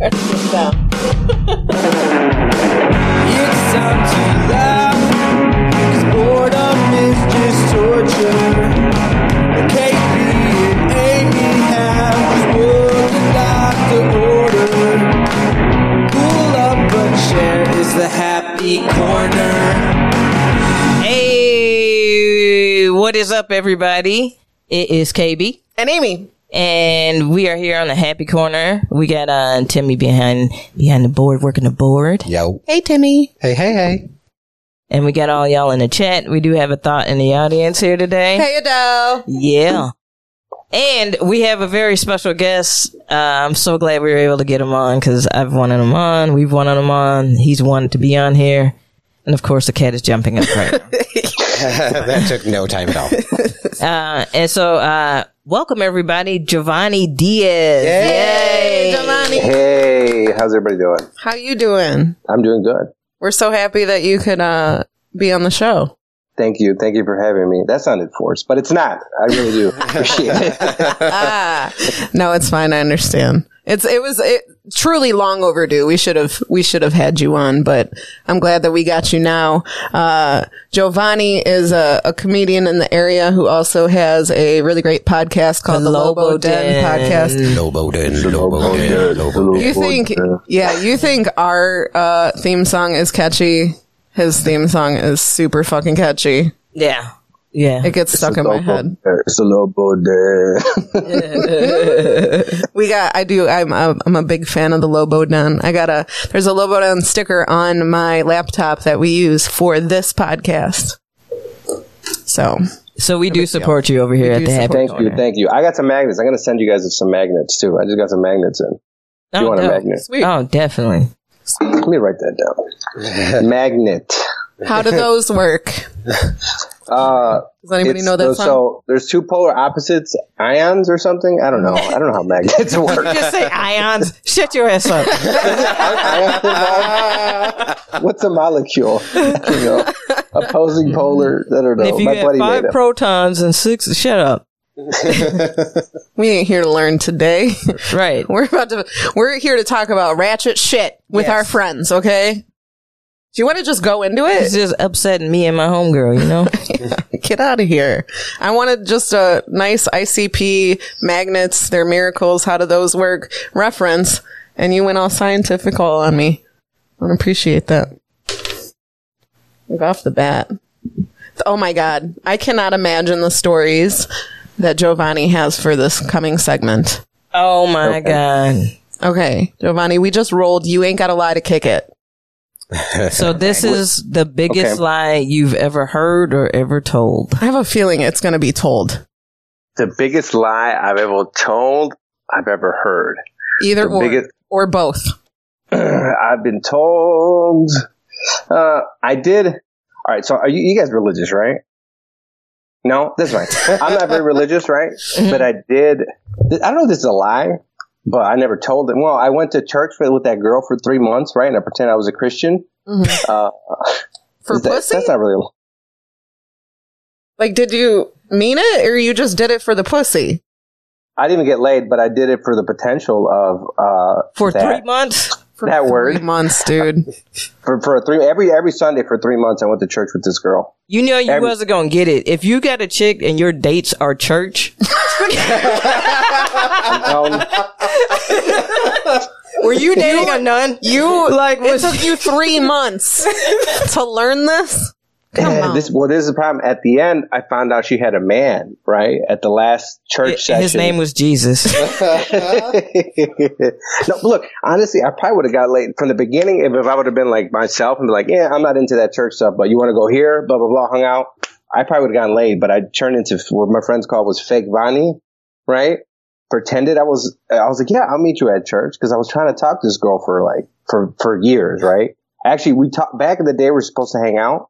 Is the happy corner. Hey, what is up, everybody? It is KB, And Amy. And we are here on the Happy Corner. We got uh, Timmy behind behind the board, working the board, Yo. Hey, Timmy. Hey, hey, hey. and we got all y'all in the chat. We do have a thought in the audience here today. Hey, Adele. Yeah. And we have a very special guest. Uh, I'm so glad we were able to get him on because I've wanted him on. We've wanted him on. He's wanted to be on here. And of course, the cat is jumping up right now. that took no time at all. Uh, and so, uh, welcome everybody, Jhovany Diaz. Hey, Jhovany. Hey, how's everybody doing? How you doing? I'm doing good. We're so happy that you could uh, be on the show. Thank you. Thank you for having me. That sounded forced, but it's not. I really do appreciate it. ah, no, it's fine. I understand. It's it was it, truly long overdue. We should have we should have had you on, but I'm glad that we got you now. Uh, Jhovany is a, a comedian in the area who also has a really great podcast called the, Lobo, Den, podcast. Lobo Den, Lobo Den, Lobo Den. You think, yeah, you think our uh, theme song is catchy. His theme song is super fucking catchy. Yeah. Yeah. It gets stuck in my head. It's a lobo there. We got, I do, I'm, a, I'm a big fan of the Lobo Den. I got a, there's a Lobo Den sticker on my laptop that we use for this podcast. So, So we do support you over here We at the Happy Thank Corner. you. Thank you. I got some magnets. I'm going to send you guys some magnets too. I just got some magnets in. Oh, you want a magnet? sweet. Oh, definitely. Let me write that down. Magnet. How do those work? Uh, Does anybody know that so, song? so there's two polar opposites, ions or something. I don't know. I don't know how magnets work. Just say ions. Shut your ass up. What's a molecule? you know, opposing polar. I don't know. if you My got buddy five protons and six, shut up. We ain't here to learn today. Right. we're about to, we're here to talk about ratchet shit with Yes. our friends, okay? Do you want to just go into it? It's just upsetting me and my homegirl, you know? Get out of here. I wanted just a nice ICP magnets, their miracles, how do those work reference, and you went all scientific all on me. I don't appreciate that. Like off the bat. Oh my god. I cannot imagine the stories that Jhovany has for this coming segment. oh my God. Okay, Jhovany, we just rolled You Ain't Got a Lie to Kick It. So this is the biggest Okay. lie you've ever heard or ever told. I have a feeling it's going to be told. The biggest lie I've ever told, I've ever heard. Either The or. biggest- or both. I've been told. Uh, I did. All right. So are you, you guys religious, right? No, that's fine. I'm not very religious, right? But I did. I don't know if this is a lie, but I never told it. Well, I went to church with, with that girl for three months, right? And I pretended I was a Christian. Uh, For that- pussy? That's not really. Like, did you mean it or you just did it for the pussy? I didn't get laid, but I did it for the potential of uh, For that, three months? For That three word. months, dude. for for three every every Sunday for three months. I went to church with this girl. You know you Every- wasn't gonna get it. If you got a chick and your dates are church, Um, were you dating a nun? You Like, it took you three months to learn this. Come And on. this well, this is the problem. At the end, I found out she had a man. Right at the last church session, His name was Jesus. no, look, honestly, I probably would have got laid from the beginning if, if I would have been like myself and be like, yeah, I'm not into that church stuff, but you want to go here, blah blah blah, hung out. I probably would have gotten laid, but I turned into what my friends called was fake Vani, right? Pretended I was, I was like, yeah, I'll meet you at church because I was trying to talk to this girl for like for for years, right? Actually, we talked back in the day. We were supposed to hang out,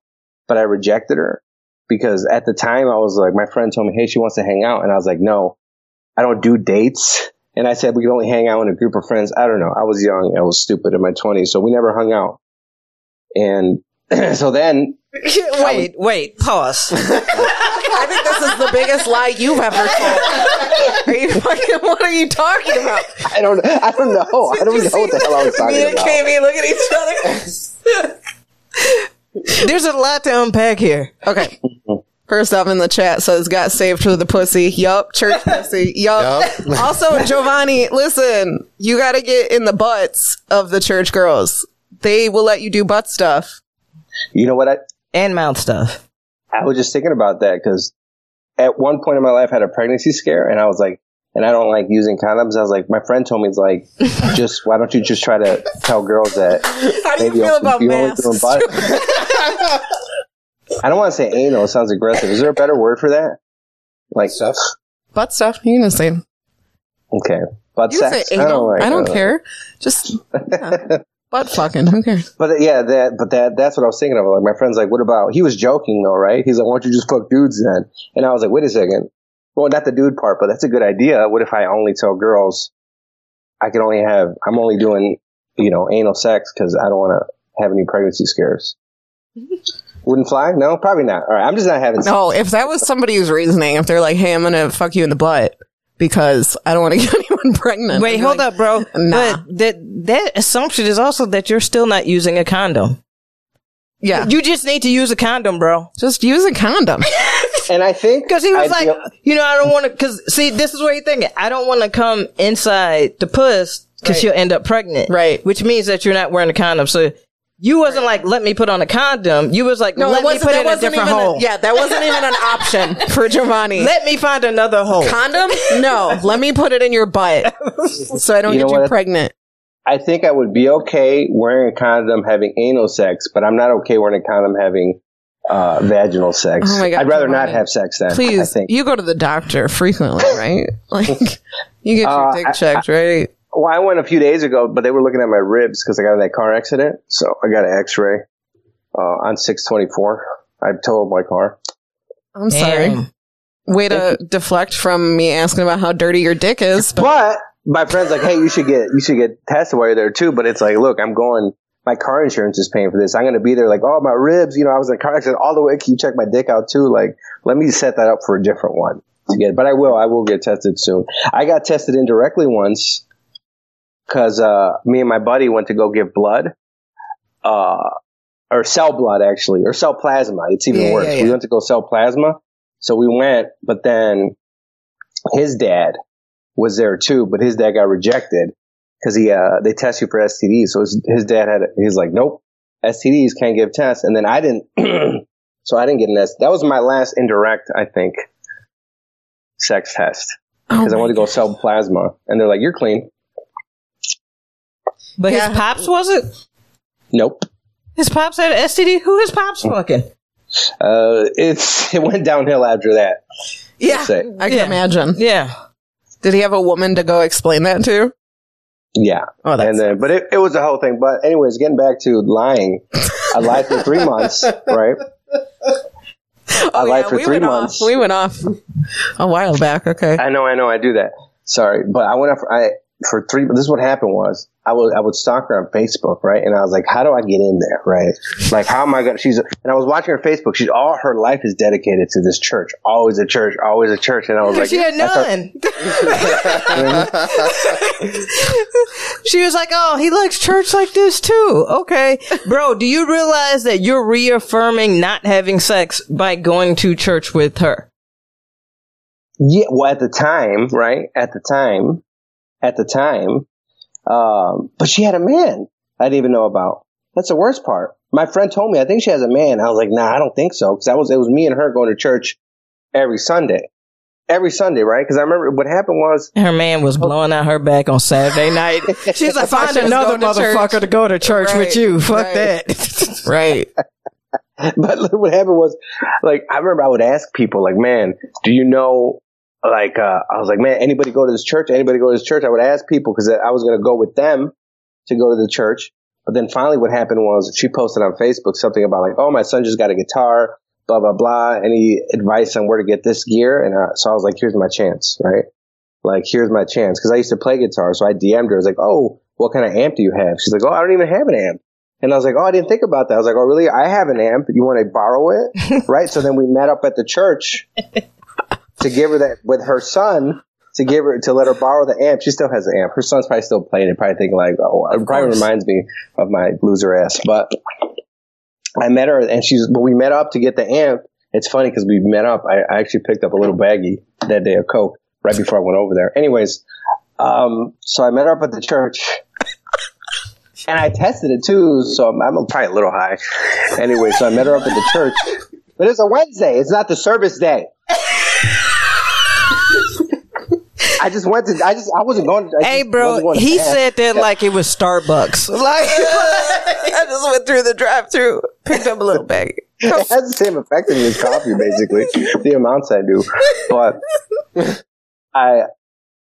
but I rejected her because at the time I was like, my friend told me, hey, she wants to hang out, and I was like, no, I don't do dates. And I said we could only hang out in a group of friends. I don't know. I was young. I was stupid in my 20s, so we never hung out. And so then, wait, wait, pause. I think this is the biggest lie you've ever told. Are you fucking? What are you talking about? I don't. I don't know. I don't know what the hell I was talking about. Me talking and about. Kami look at each other. There's a lot to unpack here. Okay. First off in the chat says got saved for the pussy. Yup, church pussy. Yup. Yup. also, Jhovany, listen, you got to get in the butts of the church girls. They will let you do butt stuff. You know what? I And mouth stuff. I was just thinking about that because at one point in my life I had a pregnancy scare, and I was like, and I don't like using condoms. I was like, my friend told me, it's like, just why don't you just try to tell girls that How do you feel about masks? Doing butt. I don't want to say anal. It sounds aggressive. Is there a better word for that? Like Stuff. butt stuff. You can say. okay, butt You sex. say anal. like- I don't uh, care. Just yeah. butt fucking. Who cares? But yeah, that but that that's what I was thinking of. Like my friend's like, what about? He was joking though, right? He's like, why don't you just fuck dudes then? And I was like, wait a second. Well, not the dude part, but that's a good idea. What if I only tell girls I can only have? I'm only doing you know anal sex because I don't want to have any pregnancy scares. Wouldn't fly? No, probably not. All right, I'm just not having. No, if that was somebody's reasoning, if they're like, "Hey, I'm gonna fuck you in the butt because I don't want to get anyone pregnant," Wait, I'd hold like, up, bro. Nah. But that that assumption is also that you're still not using a condom. Yeah, You just need to use a condom, bro. just use a condom. And I think Because he was I like, feel- you know, I don't want to. Because see, this is what you're thinking. I don't want to come inside the puss because Right. she'll end up pregnant. Right. Which means that you're not wearing a condom. So you wasn't like, let me put on a condom. You was like, No, let me put That it in a wasn't different hole. A, yeah, that wasn't even an option for Jhovany. Let me find another hole. condom? No, let me put it in your butt so I don't You get you what? pregnant. I think I would be okay wearing a condom having anal sex, but I'm not okay wearing a condom having uh, vaginal sex. Oh my God, I'd rather not have sex then. I Please, think. you go to the doctor frequently, right? Like, you get your Uh, dick I- checked, right? Well, I went a few days ago, but they were looking at my ribs because I got in that car accident. So I got an X-ray uh, on 624. I totaled my car. I'm sorry. Damn. Way to deflect from me asking about how dirty your dick is. But But my friend's like, "Hey, you should get you should get tested while you're there too." But it's like, look, I'm going. My car insurance is paying for this. I'm going to be there. Like, oh, my ribs. You know, I was in a car accident all the way. Can you check my dick out too? Like, let me set that up for a different one to get. But I will. I will get tested soon. I got tested indirectly once because uh, me and my buddy went to go give blood. Uh, or cell blood actually, or cell plasma. It's even Yeah, worse. yeah, yeah. We went to go sell plasma. So we went, but then his dad was there too, but his dad got rejected because he, uh, they test you for STDs. So his, his dad had, he's like, nope, STDs can't give tests. And then I didn't, so I didn't get an S. That was my last indirect, I think, sex test Oh because I wanted to go sell plasma. And they're like, you're clean. But Yeah. his pops was it? Nope. His pops had an STD. Who his pops fucking? Uh, it's, it went downhill after that. yeah, I can Yeah. imagine. Yeah. Did he have a woman to go explain that to? Yeah. Oh, that's and then, but it, it was the whole thing. But anyways, getting back to lying, I lied for three months, right? I lied for Oh, we three months. Off. We went off a while back. Okay. I know, I know, I do that. Sorry, but I went off. For, I for three. This is what happened was I would I would stalk her on Facebook, right? And I was like, how do I get in there, right? Like, how am I gonna? She's and I was watching her Facebook. She's all her life is dedicated to this church. Always a church, always a church. And I was like, she had none. she was like, "Oh, he likes church like this too." Okay, bro. Do you realize that you're reaffirming not having sex by going to church with her? Yeah, well, at the time, right? At the time, at the time, um, but she had a man I didn't even know about. That's the worst part. My friend told me I think she has a man. I was like, nah, I don't think so, because I was it was me and her going to church every Sunday, every Sunday, right? Because I remember what happened was Her man was blowing out her back on Saturday night. She's like, "Find another going to church." motherfucker to go to church Right, with you." Fuck right. that. Right. but what happened was, like, I remember I would ask people, like, man, do you know, like, uh, I was like, man, anybody go to this church? Anybody go to this church? I would ask people because I was going to go with them to go to the church. But then finally what happened was she posted on Facebook something about like, oh, my son just got a guitar, blah, blah, blah. Any advice on where to get this gear? And uh, so I was like, here's my chance, right? Like, here's my chance. Cause I used to play guitar. So I DM'd her. I was like, oh, what kind of amp do you have? She's like, oh, I don't even have an amp. And I was like, oh, I didn't think about that. I was like, oh, really? I have an amp. You want to borrow it? right. So then we met up at the church to give her that with her son to give her to let her borrow the amp. She still has the amp. Her son's probably still playing it, probably thinking like, oh, it probably reminds me of my loser ass. But I met her and she's, but we met up to get the amp. It's funny because we met up. I, I actually picked up a little baggie that day of Coke right before I went over there. Anyways, um, so I met her up at the church. And I tested it too, so I'm, I'm probably a little high. Anyway, so I met her up at the church. But it's a Wednesday. It's not the service day. I just went to. I just. I wasn't going. I Hey, bro, wasn't going to he said that like it was Starbucks. Like, I just went through the drive-through, picked up a little bag. it has the same effect on me as coffee, basically. the amounts I do, but I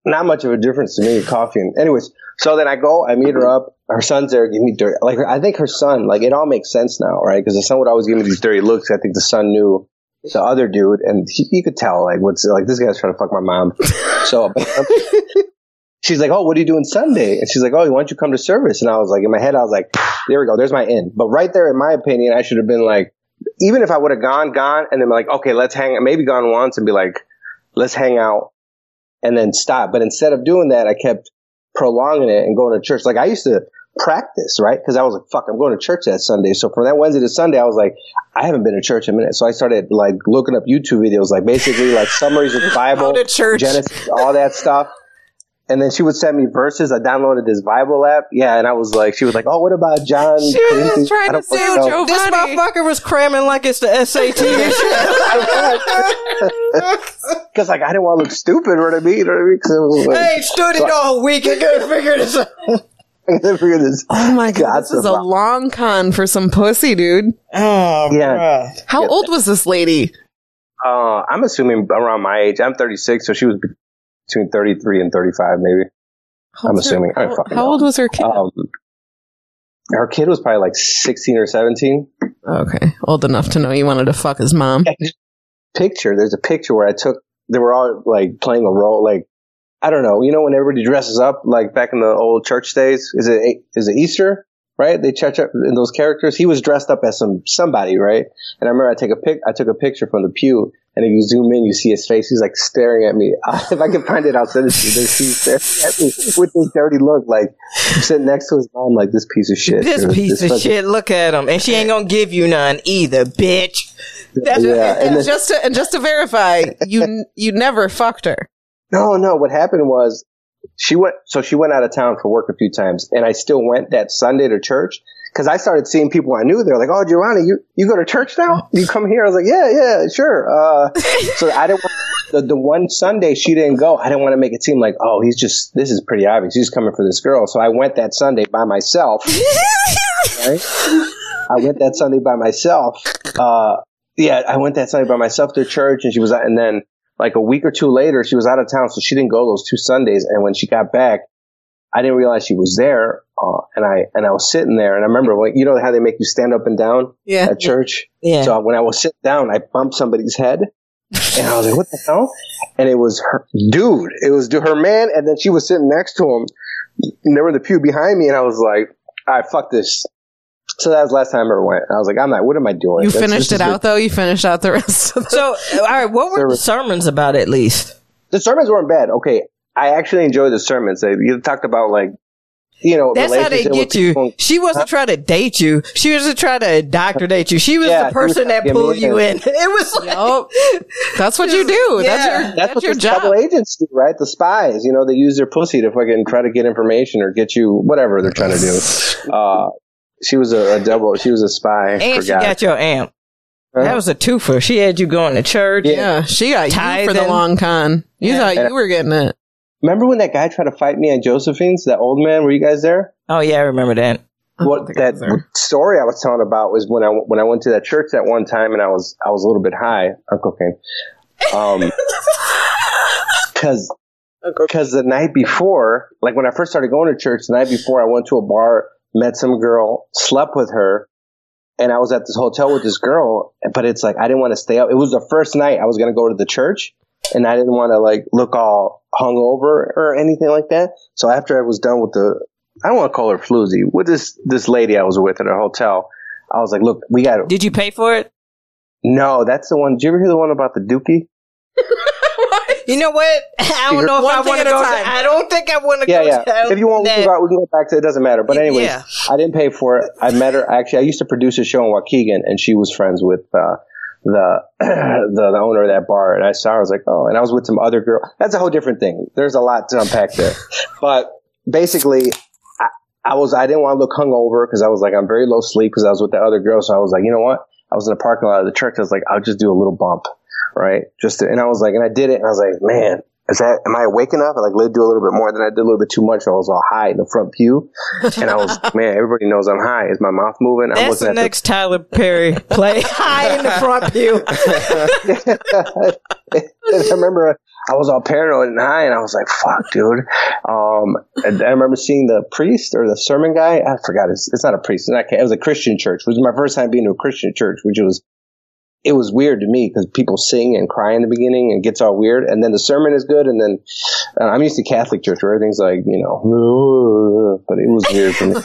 not much of a difference to me. Coffee, and anyways. So then I go. I meet her up. Her son's there. Give me dirty. Like I think her son. Like it all makes sense now, right? Because the son would always give me these dirty looks. I think the son knew the other dude, and he, he could tell like what's like this guy's trying to fuck my mom. So she's like, "Oh, what are you doing Sunday?" And she's like, "Oh, why don't you come to service?" And I was like, in my head, I was like, "There we go. There's my in." But right there, in my opinion, I should have been like, even if I would have gone, gone, and then like, okay, let's hang. Maybe gone once and be like, let's hang out, and then stop. But instead of doing that, I kept prolonging it and going to church. Like I used to practice, right? Because I was like, fuck, I'm going to church that Sunday. So from that Wednesday to Sunday, I was like, I haven't been to church in a minute. So I started like looking up YouTube videos, like basically like summaries of the Bible, to church. Genesis, all that stuff. And then she would send me verses. I downloaded this Bible app. Yeah. And I was like, she was like, oh, what about John? She was just trying to fucking sell. Joe this motherfucker was cramming like it's the SAT and shit. Because like I didn't want to look stupid, you know what I mean? You know what I mean? 'Cause it was like, I ain't studied all week. I gotta figure this out. I gotta figure this. Oh my god, this is a long con for some pussy, dude. Oh, Yeah. How old was this lady? Uh, I'm assuming around my age. I'm 36, so she was between 33 and 35, maybe. How I'm old's her- assuming. I don't How, how old was her kid? Um, her kid was probably like 16 or 17. okay, old enough to know you wanted to fuck his mom. Picture. There's a picture where I took. They were all like playing a role. Like I don't know. You know when everybody dresses up like back in the old church days. Is it is it Easter? Right? They church up in those characters. He was dressed up as some somebody, right? And I remember I take a pic. I took a picture from the pew. And if you zoom in, you see his face. He's like staring at me. if I can find it, I'll send it to you. He's staring at me with this dirty look, like sitting next to his mom, like this piece of shit. This dude. piece of shit, look at him. And she ain't gonna give you none either, bitch. That's Yeah, and And then, just to and just to verify, you you never fucked her. No, no. What happened was she went. So she went out of town for work a few times, and I still went that Sunday to church because I started seeing people I knew. They're like, "Oh, Jhovany, you you go to church now? You come here?" I was like, "Yeah, yeah, sure." Uh, so I didn't. Want, the the one Sunday she didn't go. I didn't want to make it seem like, "Oh, he's just this is pretty obvious. He's coming for this girl." So I went that Sunday by myself. right? I went that Sunday by myself. Uh, yeah, I went that Sunday by myself to church, and she was, and then like a week or two later, she was out of town, so she didn't go those two Sundays. And when she got back, I didn't realize she was there, uh, and I and I was sitting there, and I remember, like, you know how they make you stand up and down Yeah. at church. Yeah. So when I was sitting down, I bumped somebody's head, and I was like, "What the hell?" And it was her dude. It was her man, and then she was sitting next to him, and they were in the pew behind me, and I was like, "All right, fuck this." So that was the last time I ever went. I was like, "I'm not. What am I doing?" You That's- finished this it is out though. You finished out the rest of the. So, all right, what were the sermons about at least? the sermons weren't bad. Okay, I actually enjoyed the sermons. They, you talked about like, you know, That's how they get you. people. She wasn't trying to date you. She wasn't trying to indoctrinate you. She was Yeah, the person was that pulled get you in. in. It was like, Yup. That's what you do. That's Yeah. your That's, that's, what your the job. double agents do, right? The spies, you know, they use their pussy to fucking try to get information or get you whatever they're trying to do. Uh, she was a, a double. She was a spy. and for she God. got your amp. Huh? That was a twofer. She had you going to church. Yeah, she got you for the long con. You Yeah. thought you were getting it. Remember when that guy tried to fight me at Josephine's? That old man? Were you guys there? Oh yeah, I remember that. what think I that story I was telling about was when I when I went to that church that one time and I was I was a little bit high on cocaine. Um, because because the night before, like when I first started going to church, the night before I went to a bar, met some girl, slept with her, and I was at this hotel with this girl. But it's like I didn't want to stay up. It was the first night I was going to go to the church, and I didn't want to like look all hungover or anything like that. So after I was done with the I don't want to call her floozy with this this lady I was with at a hotel. I was like, look, we got. Did you pay for it? No, that's the one. Did you ever hear the one about the dookie? You know what? I don't know if I want to go. time. I don't think I want to Yeah, go. yeah. down If you want, we can, go, we can go back to it. Doesn't matter. But anyways, Yeah. I didn't pay for it. I met her. Actually, I used to produce a show in Waukegan, and she was friends with uh, the, the the owner of that bar. And I saw her. I was like, oh. And I was with some other girl. That's a whole different thing. There's a lot to unpack there. but basically, I, I was I didn't want to look hungover because I was like I'm very low sleep because I was with the other girl. So I was like, you know what? I was in the parking lot of the church. I was like, I'll just do a little bump, right? Just to, and I was like, and I did it, and I was like, man, is that am I awake enough? I like let do a little bit more. than I did a little bit too much. I was all high in the front pew, and I was man. Everybody knows I'm high. Is my mouth moving? That's the looking at next Tyler Perry play. High in the front pew. I remember I was all paranoid and high, and I was like, "Fuck, dude." Um, and I remember seeing the priest or the sermon guy. I forgot. It's, it's not a priest. It's not, it was a Christian church. It was my first time being to a Christian church, which was it was weird to me because people sing and cry in the beginning and it gets all weird, and then the sermon is good, and then uh, I'm used to Catholic church where everything's like you know, but it was weird for me.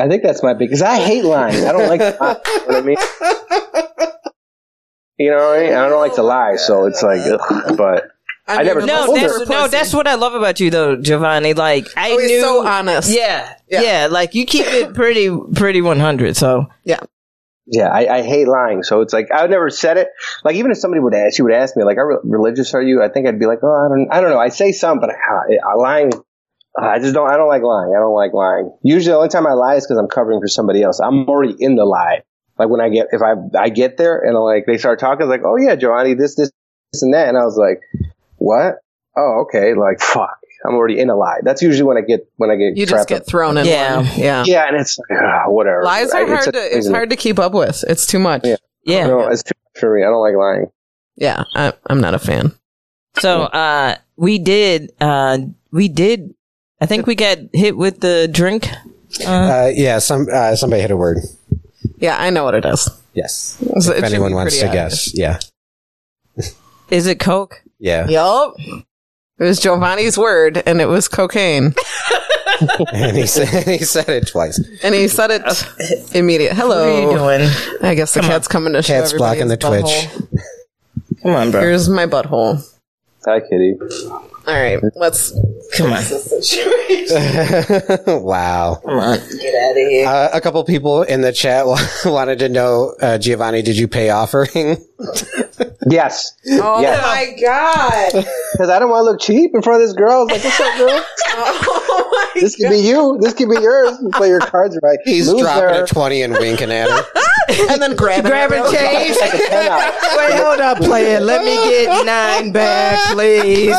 I think that's my big because I hate lying. I don't like. To lie, you know what I mean? You know what I mean? I don't like to lie, so it's like, ugh, but I never No, that's no, that's what I love about you though, Jhovany. Like I Oh, he's knew, so honest. Yeah, Yeah. yeah, Like you keep it pretty, pretty one hundred. So Yeah. Yeah, I, I hate lying. So it's like I would never said it. Like even if somebody would ask, she would ask me like, "How re- religious are you?" I think I'd be like, "Oh, I don't, I don't know." I say some, but ah, I, I, uh, lying. Uh, I just don't. I don't like lying. I don't like lying. Usually, the only time I lie is because I'm covering for somebody else. I'm already in the lie. Like when I get, if I I get there and like they start talking, it's like, "Oh yeah, Jhovany, this, this, this, and that," and I was like, "What? Oh, okay." Like fuck, I'm already in a lie. That's usually when I get when I get You just get up. thrown in Yeah. one. Yeah. Yeah, and it's like, ah, whatever. Lies I- are it's hard such to it's hard to keep up with. It's too much. Yeah. yeah. No, it's too much for me. I don't like lying. Yeah, I, I'm not a fan. So uh, we did, uh, we did. I think we got hit with the drink. Uh, yeah, some uh, somebody hit a word. Yeah, I know what it is. Yes. So if anyone wants to obvious. guess, yeah, Is it Coke? Yeah. Yup. It was Jhovany's word, and it was cocaine. and he said he said it twice. And he said it immediate. What are you Hello. doing? I guess the cat's coming to show Cat's everybody blocking his the Twitch. butthole. Come on, bro. Here's my butthole. Hi, Kitty. All right, let's. Come on. wow. Come on. Get out of here. Uh, a couple people in the chat wanted to know, uh, Jhovany, did you pay offering? Yes. Oh Yeah. my god! Because I don't want to look cheap in front of this girl. I was like, what's up, girl? Oh my This could be you. This could be yours. You play your cards right. He's Loser. dropping a 20 and winking at her. And then grabbing, Grabbing change. Like a 10. Wait, hold up, player. Let me get nine back, please.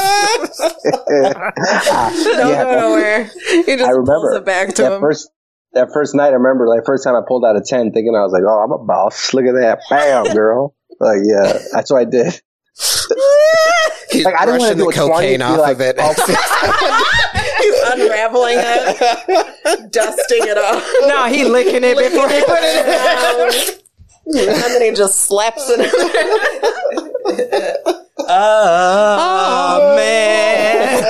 Don't Yeah, go nowhere. He just I remember pulls it back to that him. first that first night. I remember like first time I pulled out a ten, thinking I was like, "Oh, I'm a boss. Look at that, bam, girl." Like, yeah, that's what I did. He's Like, I didn't wanna brushing do the a cocaine be off like, of it. Oh, He's unraveling it, dusting it off, No, he licking it before he put it in. and then he just slaps it Oh, man.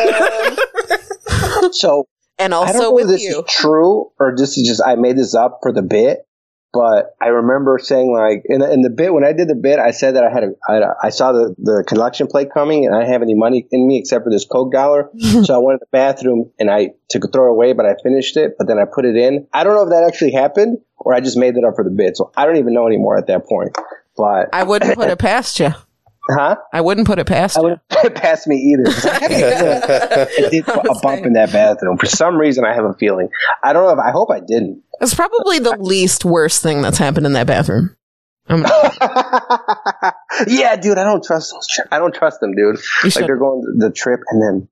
So And I don't also know if this you. is true or this is just I made this up for the bit. But I remember saying like in, in the bit when I did the bit, I said that I had a, I, I saw the, the collection plate coming and I didn't have any money in me except for this coke dollar. so I went to the bathroom and I took a throw away, but I finished it. But then I put it in. I don't know if that actually happened or I just made it up for the bit. So I don't even know anymore at that point. But I wouldn't put it past you. Huh? I wouldn't put it past I wouldn't put it past me either. I, had a I did a bump in that bathroom for some reason. I have a feeling. I don't know if I hope I didn't. It's probably the least worst thing that's happened in that bathroom. I'm, yeah, dude, I don't trust those. Tri- I don't trust them, dude. Like they're going the trip, and then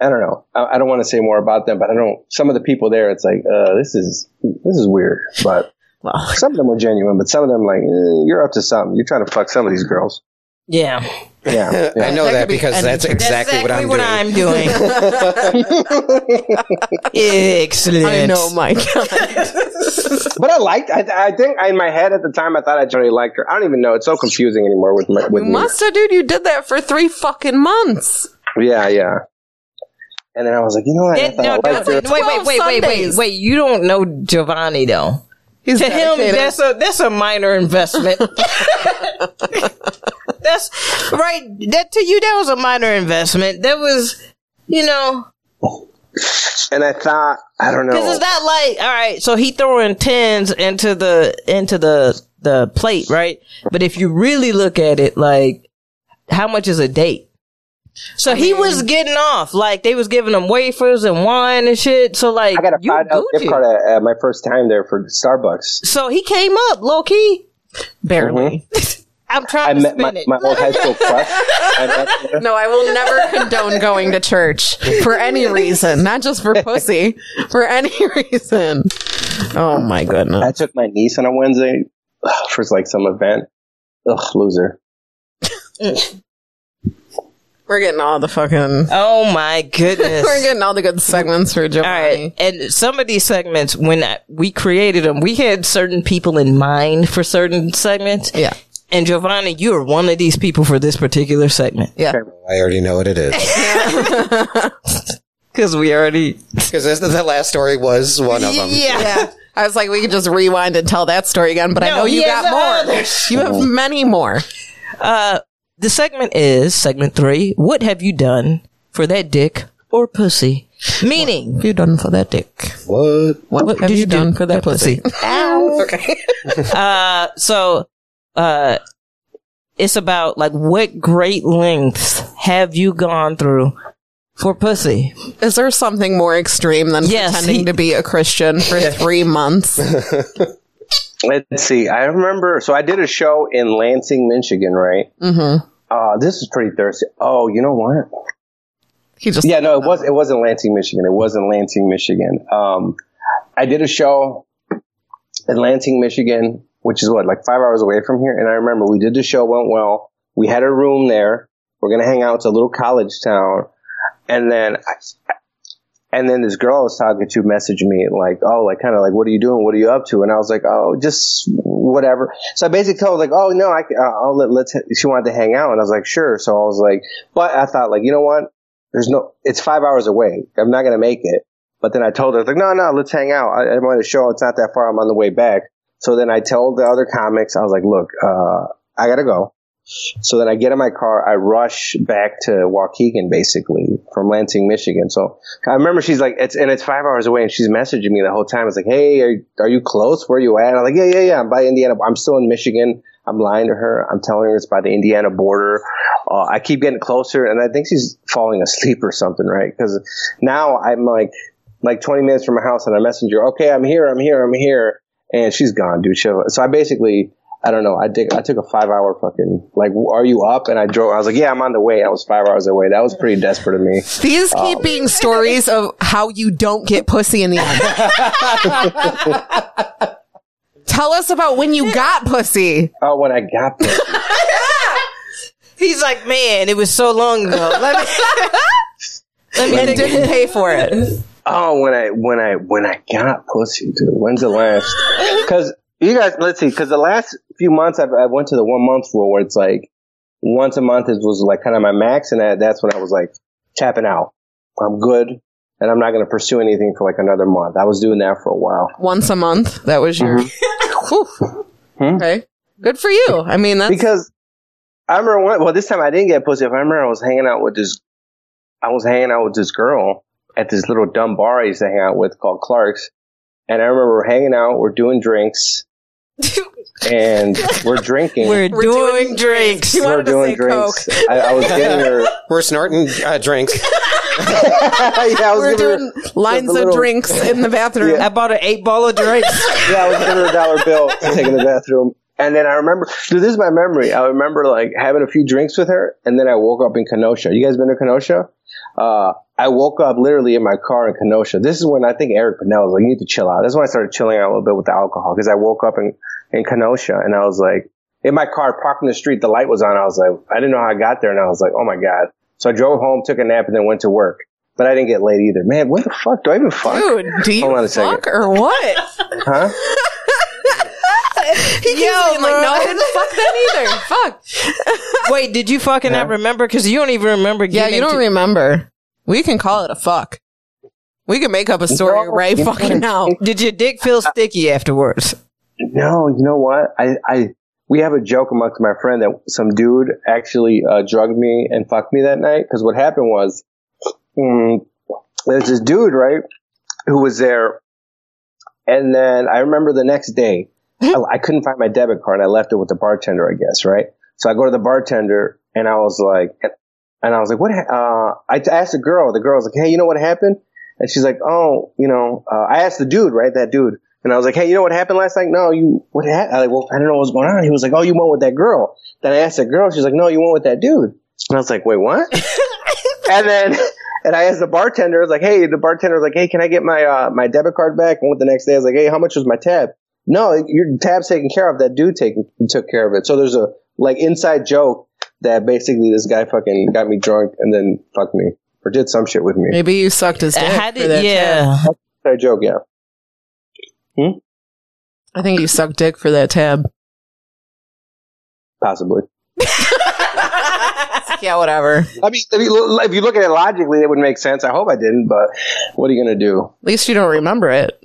I don't know. I, I don't want to say more about them, but I don't. Some of the people there, it's like, uh, this is this is weird. But well, some of them were genuine, but some of them, like, eh, you're up to something. You're trying to fuck some of these girls. Yeah. Yeah, I know That that, could be because any that's church. exactly, what I'm doing. I'm doing. Excellent. I know, my God. but I liked. I, I think in my head at the time, I thought I generally liked her. I don't even know. It's so confusing anymore with my with You me. must have, dude. You did that for three fucking months. Yeah, yeah. And then I was like, you know what? I That- thought no, I liked don't- her. wait, wait, wait, wait, wait, wait. You don't know Jhovany though. He's to him, that's a that's a minor investment. that's right. That to you, that was a minor investment. That was, you know, And I thought, I don't know. because it's not like all right. So he throwing tens into the into the the plate, right? But if you really look at it, like how much is a date? So he was getting off, like they was giving him wafers and wine and shit. So like I got a you five dollar gift card at, at my first time there for Starbucks. So he came up low key. barely. Mm-hmm. I'm I trying to met spin my, it. my old high school crush. I met her. No, I will never condone going to church for any reason, not just for pussy, for any reason. Oh my goodness. I took my niece on a Wednesday for like some event. Ugh, loser. Mm. We're getting all the fucking. Oh my goodness. We're getting all the good segments for All Jhovany. right. And some of these segments, when I- we created them, we had certain people in mind for certain segments. Yeah. And Jhovany, you are one of these people for this particular segment. Yeah. I already know what it is. Because we already. Because the last story was one of them. Yeah. Yeah. I was like, we could just rewind and tell that story again, but I know you got more. others. You have many more. Uh, The segment is segment three. What have you done for that dick or pussy? Meaning, What have you done for that dick? What? What, have did you you do done for that pussy? Ow! okay. uh, so, uh, it's about like what great lengths have you gone through for pussy? Is there something more extreme than Yes, pretending he- to be a Christian for three months? Let's see. I remember. So I did a show in Lansing, Michigan, right? Mm-hmm. Uh, this is pretty thirsty. Oh, you know what? He just Yeah, no, it was. It wasn't Lansing, Michigan. It wasn't Lansing, Michigan. Um, I did a show in Lansing, Michigan, which is what like five hours away from here. And I remember we did the show, went well. We had a room there. We're gonna hang out. It's a little college town. And then, I, and then this girl I was talking to messaged me like, oh, like kind of like, what are you doing? What are you up to? And I was like, oh, just whatever. So I basically told her like, oh no, I, uh, I'll let, let's. She wanted to hang out, and I was like, sure. So I was like, but I thought like, you know what? There's no. It's five hours away. I'm not gonna make it. But then I told her like, no, no, let's hang out. I, I want to show. It's not that far. I'm on the way back. So then I told the other comics, I was like, look, uh, I gotta go. So then I get in my car, I rush back to Waukegan, basically from Lansing, Michigan. So I remember she's like, it's and it's five hours away, and she's messaging me the whole time. It's like, hey, are, are you close? Where you at? I'm like, yeah, yeah, yeah. I'm by Indiana. I'm still in Michigan. I'm lying to her. I'm telling her it's by the Indiana border. Uh, I keep getting closer, and I think she's falling asleep or something, right? Because now I'm like, like 20 minutes from my house, and I message her, okay, I'm here, I'm here, I'm here, and she's gone, dude. So I basically. I don't know. I did. I took a five hour fucking like. Are you up? And I drove. I was like, yeah, I'm on the way. I was five hours away. That was pretty desperate of me. These um, keep being stories of how you don't get pussy in the end. Tell us about when you got pussy. Oh, when I got there. He's like, man, it was so long ago. Let me, let me And didn't pay for it. Oh, when I when I when I got pussy, dude. When's the last? Because you guys, let's see. Because the last few months, I've, I went to the one month rule where it's like once a month is was like kind of my max, and that, that's when I was like tapping out. I'm good, and I'm not going to pursue anything for like another month. I was doing that for a while. Once a month. That was your. Mm-hmm. Whew. Hmm? Okay. Good for you. I mean, that's. because I remember one, well this time I didn't get pussy. If I remember, I was hanging out with this, I was hanging out with this girl at this little dumb bar I used to hang out with called Clark's, and I remember we're hanging out, we're doing drinks, and we're drinking. We're, We're doing, doing drinks. You we're doing drinks. I, I was getting her. We're snorting uh, drinks. yeah, I was We're giving her doing lines of little- drinks in the bathroom. I bought an eight ball of drinks. Yeah, I was giving her a dollar bill, taking the bathroom. And then I remember, dude, this is my memory. I remember like having a few drinks with her, and then I woke up in Kenosha. You guys been to Kenosha? Uh, I woke up literally in my car in Kenosha. This is when I think Eric Pennell was like, you need to chill out. That's when I started chilling out a little bit with the alcohol because I woke up in, in Kenosha and I was like, in my car parked in the street, the light was on. I was like, I didn't know how I got there. And I was like, oh my God. So I drove home, took a nap, and then went to work. But I didn't get laid either. Man, what the fuck? Do I even fuck? Dude, do you Hold on a second. or what? Huh? He keeps being like, no, I didn't fuck that either. Fuck. Wait, did you fucking not remember? Because you don't even remember. Yeah, you don't into- remember. We can call it a fuck. We can make up a story No. right fucking now. Did your dick feel sticky afterwards? No, you know what? I, I we have a joke amongst my friend that some dude actually uh, drugged me and fucked me that night. Because what happened was, mm, there's this dude right who was there, and then I remember the next day I, I couldn't find my debit card. I left it with the bartender, I guess, right? So I go to the bartender and I was like, and I was like, what? ha- Uh, I asked the girl. The girl was like, hey, you know what happened? And she's like, oh, you know, uh, I asked the dude, right? That dude. And I was like, hey, you know what happened last night? No, you, what happened? I like, well, I don't know what's going on. He was like, oh, you went with that girl. Then I asked the girl. She's like, no, you went with that dude. And I was like, wait, what? and then, and I asked the bartender, I was like, hey, the bartender was like, hey, can I get my, uh, my debit card back? And went the next day, I was like, hey, how much was my tab? No, your tab's taken care of. That dude taken, took care of it. So there's a, like, inside joke that basically this guy fucking got me drunk and then fucked me. Or did some shit with me. Maybe you sucked his dick. How for did, that yeah. tab. Inside joke, yeah. I think you sucked dick for that tab. Possibly. Yeah, whatever. I mean, if you, look- if you look at it logically, it would make sense. I hope I didn't, but what are you going to do? At least you don't remember it.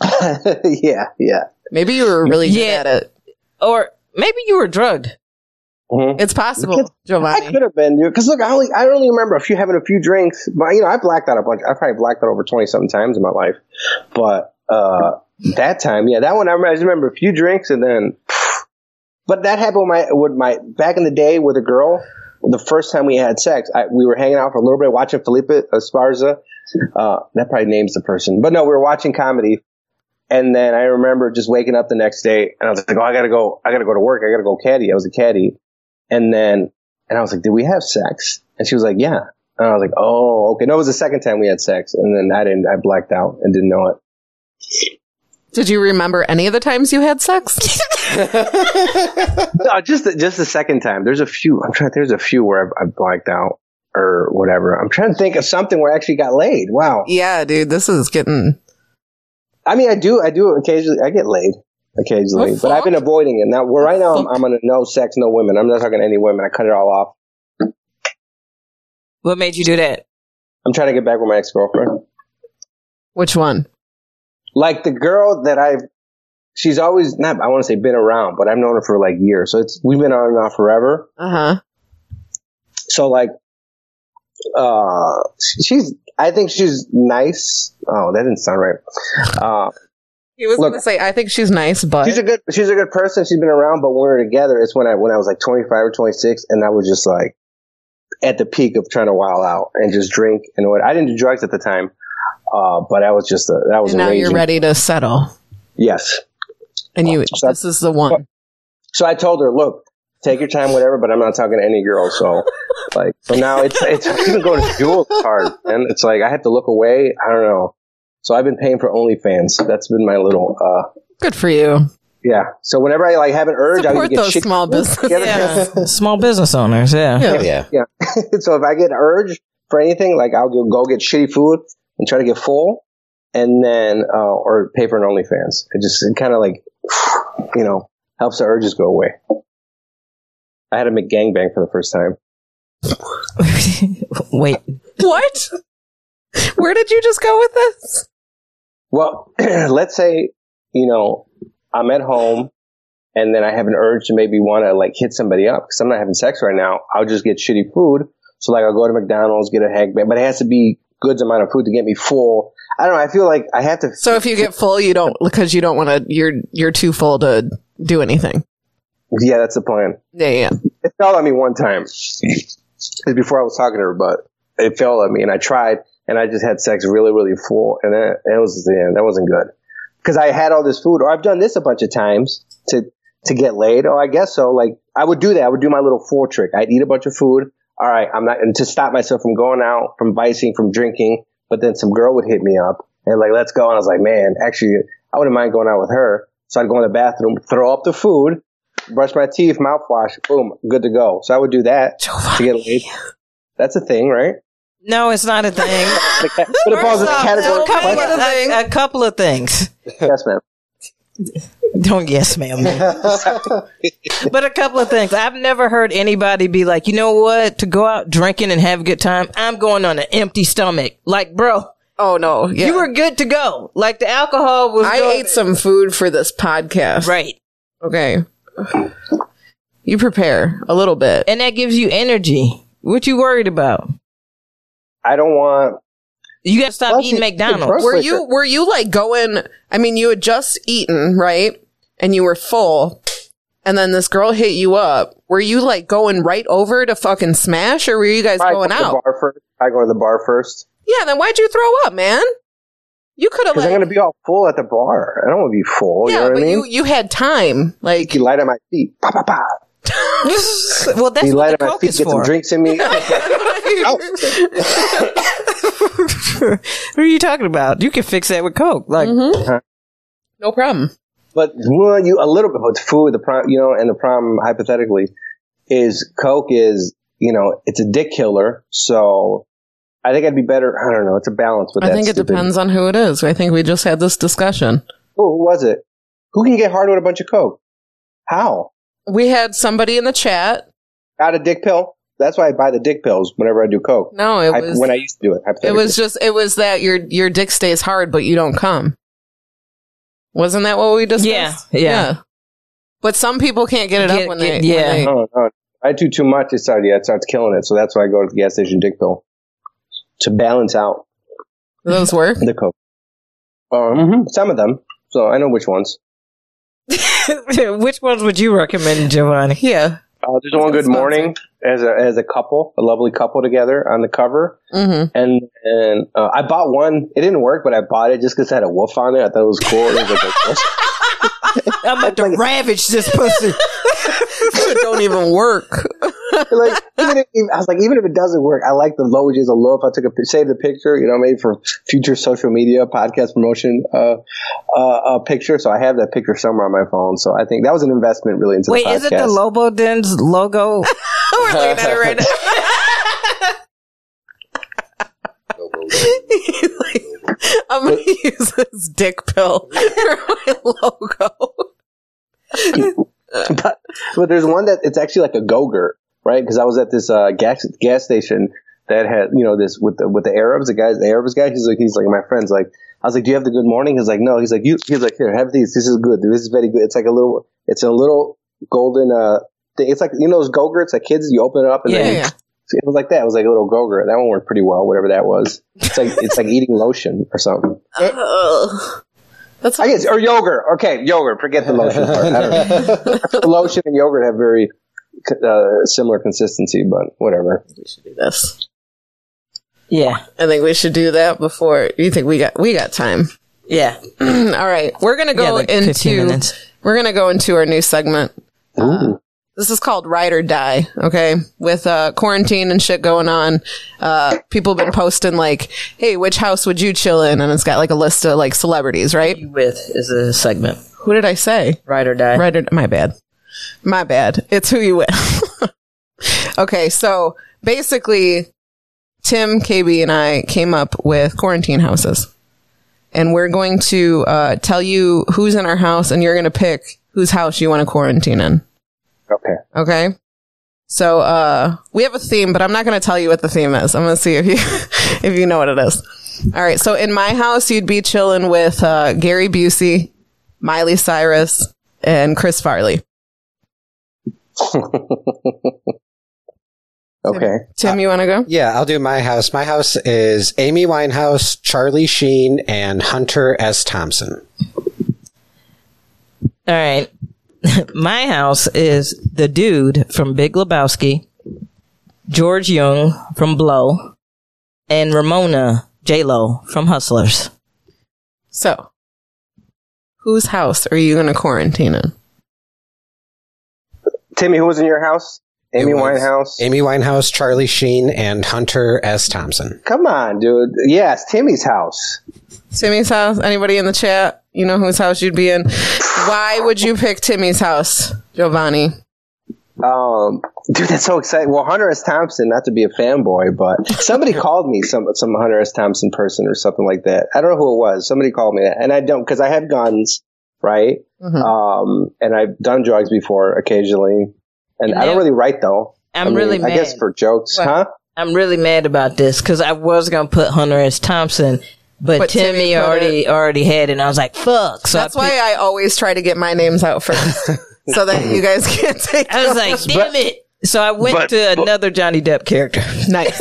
yeah, yeah. Maybe you were really good at it. Or maybe you were drugged. Mhm. It's possible, I Jhovany. could have been, dude. Because look, I only I only remember a few having a few drinks, but you know, I blacked out a bunch. I probably blacked out over twenty something times in my life. But uh that time, yeah, that one I remember. I just remember a few drinks and then. But that happened with my with my back in the day with a girl. The first time we had sex, I, we were hanging out for a little bit, watching Felipe Esparza. Uh, that probably names the person, but no, we were watching comedy. And then I remember just waking up the next day, and I was like, "Oh, I gotta go! I gotta go to work! I gotta go caddy." I was a caddy, and then and I was like, "Did we have sex?" And she was like, "Yeah." And I was like, "Oh, okay." No, it was the second time we had sex, and then I didn't. I blacked out and didn't know it. Did you remember any of the times you had sex? No, just the, just the second time. There's a few. I'm trying. There's a few where I, I blacked out or whatever. I'm trying to think of something where I actually got laid. Wow. yeah, dude, this is getting. I mean, I do. I do occasionally. I get laid occasionally, but I've been avoiding it. Now, well, right now, I'm. I'm on a no sex, no women. I'm not talking to any women. I cut it all off. What made you do that? I'm trying to get back with my ex girlfriend. Which one? Like the girl that I've, she's always not, I want to say been around, but I've known her for like years. So it's, we've been on and off forever. Uh huh. So like, uh, she's, I think she's nice. Oh, that didn't sound right. Uh, He was Look- going to say, I think she's nice, but she's a good, she's a good person. She's been around, but when we were together, it's when I, when I was like 25 or 26 and I was just like at the peak of trying to wild out and just drink and what, I didn't do drugs at the time. Uh, but that was just, a, that was and now a you're ready to settle, Yes. and you. So- this is the one. So I told her, look, take your time, whatever, but I'm not talking to any girl. So like, so now it's, it's even going to school it's hard. And it's like, I have to look away. I don't know. So I've been paying for OnlyFans. That's been my little, uh, Good for you. yeah. So whenever I like have an urge, I get those shit. small businesses. Yeah. Small business owners, yeah. Yeah. Yeah. Yeah. so if I get an urge for anything, like I'll go, go get shitty food and try to get full and then, uh, or pay for an OnlyFans. It just kind of like, you know, helps the urges go away. I had a McGangbang for the first time. Wait. What? Where did you just go with this? Well, let's say, you know, I'm at home and then I have an urge to maybe want to like hit somebody up because I'm not having sex right now. I'll just get shitty food. So like I'll go to McDonald's, get a hag bag, but it has to be goods amount of food to get me full. I don't know. I feel like I have to. So if you get full, you don't because you don't want to. You're you're too full to do anything. yeah, that's the plan. Yeah, yeah. It fell on me one time. It's before I was talking to her, but it fell on me and I tried and I just had sex really, really full and that, it was, yeah, that wasn't good. Cause I had all this food or I've done this a bunch of times to, to get laid. Oh, I guess so. Like I would do that. I would do my little full trick. I'd eat a bunch of food. All right. I'm not, and to stop myself from going out, from vicing, from drinking. But then some girl would hit me up and like, let's go. And I was like, man, actually, I wouldn't mind going out with her. So I'd go in the bathroom, throw up the food, brush my teeth, mouthwash, boom, good to go. So I would do that to get laid. That's a thing, right? No, it's not a thing. But it falls in the category. a, couple of, a, a couple of things. Yes, ma'am. Don't yes, ma'am. but a couple of things. I've never heard anybody be like, you know what? To go out drinking and have a good time, I'm going on an empty stomach. Like, bro, Oh no, yeah. you were good to go. Like the alcohol was. I going- ate some food for this podcast. right, Okay. You prepare a little bit. and that gives you energy. What you worried about? I don't want. You got to stop Plus, eating McDonald's. Were you were you like going I mean you had just eaten, right? And you were full. And then this girl hit you up. Were you like going right over to fucking smash or were you guys I going go to the out? bar first. I go to the bar first Yeah, then why'd you throw up, man? You could have because I'm going to be all full at the bar. I don't want to be full. Yeah, you know what but I mean? you you had time. Like You light on my feet. Pa, pa, pa. well, that's You what light the on my feet. is Get some drinks in me. Who are you talking about? You can fix that with coke. Like, mm-hmm. uh-huh. no problem. But well, you a little bit, but food, the problem, you know, and the problem hypothetically is Coke is, you know, it's a dick killer. So I think I'd be better. I don't know. It's a balance with I think it stupid- depends on who it is. I think we just had this discussion. Oh, who was it? Who can get hard with a bunch of Coke? How? We had somebody in the chat. Got a dick pill? That's why I buy the dick pills whenever I do Coke. No, it I- was when I used to do it. It was just it was that your your dick stays hard but you don't come. Wasn't that what we discussed? Yeah, yeah. But some people can't get it Get- up when get- they yeah. when they- No, no. I do too much. It starts, yeah, it starts killing it. So that's why I go to the gas station dick pill to balance out those work. the Coke. Um, some of them. So I know which ones. which ones would you recommend, Jhovany? Yeah. Uh, there's one good morning as a as a couple, a lovely couple together on the cover, Mm-hmm. and and uh, I bought one. It didn't work, but I bought it just because it had a wolf on it. I thought it was cool. It was like I'm about to ravage this pussy. it don't even work. like even if, I was like, even if it doesn't work, I like the logo just a little. If I took a pi- save the picture, you know, maybe for future social media podcast promotion, uh, uh, a picture. So I have that picture somewhere on my phone. So I think that was an investment really into Wait, the podcast. is it the Lobo Dens logo? We're looking at it right now. Like, I'm gonna use this dick pill for my logo. but, but there's one that it's actually like a Gogurt, right? Because I was at this uh, gas gas station that had you know this with the with the Arabs, the guys, the Arabs guy. He's like he's like my friend's like. I was like, "Do you have the good morning?" He's like, "No." He's like, "You." He's like, "Here, have these. This is good. This is very good. It's like a little. It's a little golden. Uh, thing. It's like you know those Gogurts that kids you open it up and Yeah, then yeah. it was like that. It was like a little Gogurt. That one worked pretty well. Whatever that was. It's like it's like eating lotion or something. Ugh. That's I guess or yogurt. Okay, yogurt. Forget the lotion part. I don't know. lotion and yogurt have very uh, similar consistency, but whatever. we should do this. Yeah, I think we should do that before. You think we got we got time? yeah. All right, we're gonna go Yeah, like into we're gonna go into our new segment. Ooh. This is called Ride or Die. Okay, with uh, quarantine and shit going on, uh, people have been posting like, "Hey, which house would you chill in?" And it's got like a list of like celebrities, right? With is a segment. Who did I say? Ride or die. Ride or my bad, my bad. It's who you with. okay, so basically, Tim, KB, and I came up with quarantine houses, and we're going to uh, tell you who's in our house, and you're going to pick whose house you want to quarantine in. Okay. Okay. So uh we have a theme, but I'm not going to tell you what the theme is. I'm going to see if you if you know what it is. All right. So in my house, you'd be chilling with uh Gary Busey, Miley Cyrus, and Chris Farley. Okay. Tim, you want to go? Uh, yeah, I'll do my house. My house is Amy Winehouse, Charlie Sheen, and Hunter S. Thompson. All right. My house is the dude from Big Lebowski, George Jung from Blow, and Ramona J Lo from Hustlers. So, whose house are you going to quarantine in? Timmy, who was in your house? Amy Winehouse. Amy Winehouse, Charlie Sheen, and Hunter S. Thompson. Come on, dude. Yes, Timmy's house. Timmy's house? Anybody in the chat? You know whose house you'd be in? Why would you pick Timmy's house, Jhovany? Um, dude, that's so exciting. Well, Hunter S. Thompson, not to be a fanboy, but somebody called me some some Hunter S. Thompson person or something like that. I don't know who it was. Somebody called me that, and I don't because I have guns. Right? Mhm. Um, and I've done drugs before occasionally, and And I don't really write though. I'm I mean, really I guess for jokes, What? huh? I'm really mad about this because I was gonna put Hunter S. Thompson, but, But Timmy Timmy put already already had it. and I was like, "Fuck!" So That's I, picked- why I always try to get my names out first, so that you guys can't take. I was them. like, "Damn it!" So I went but- to but- another Johnny Depp character. nice.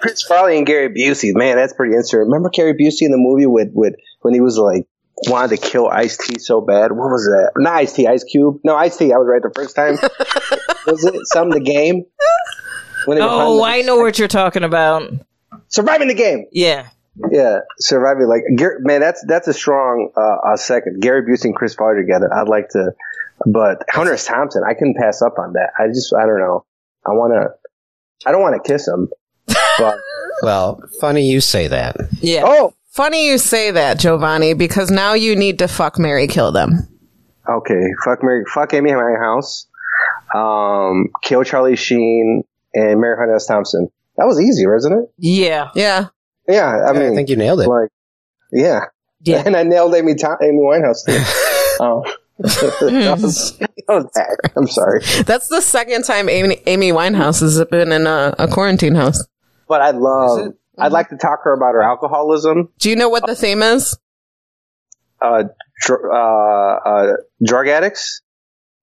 Chris Farley and Gary Busey, man, that's pretty interesting. Remember Gary Busey in the movie with with when he was like wanted to kill Ice T so bad? What was that? Not Ice T, Ice Cube. No, Ice T. I was right the first time. was it some the game? When Oh, hunting- I know what you're talking about. surviving the game. Yeah, Yeah, surviving like man. That's that's a strong uh, uh, second. Gary Busey and Chris Farley together. I'd like to, but Hunter S. Thompson. I couldn't pass up on that. I just I don't know. I want to. I don't want to kiss him. But Well, funny you say that. yeah. oh, Funny you say that, Jhovany, because now you need to fuck marry, kill them. okay. Fuck Mary. Fuck Amy House. Um, kill Charlie Sheen and marry Hunter S. Thompson. That was easy, wasn't it? yeah, Yeah. Yeah, I I, mean, think you nailed it. like, yeah, yeah. and I nailed Amy Tom- Amy Winehouse too. oh. that was, that was. I'm sorry. That's the second time Amy, Amy Winehouse has been in a, a quarantine house. But I love. I'd like to talk to her about her alcoholism, Do you know what the theme is? uh, dr- uh, uh, drug addicts.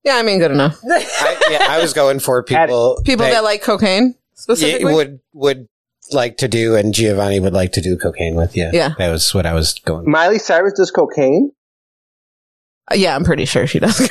Yeah, I mean, good enough. I, yeah, I was going for people People that, like cocaine, specifically. would would like to do, and Jhovany would like to do cocaine with. you. Yeah. that was what I was going. Miley Cyrus does cocaine. Uh, yeah, I'm pretty sure she does.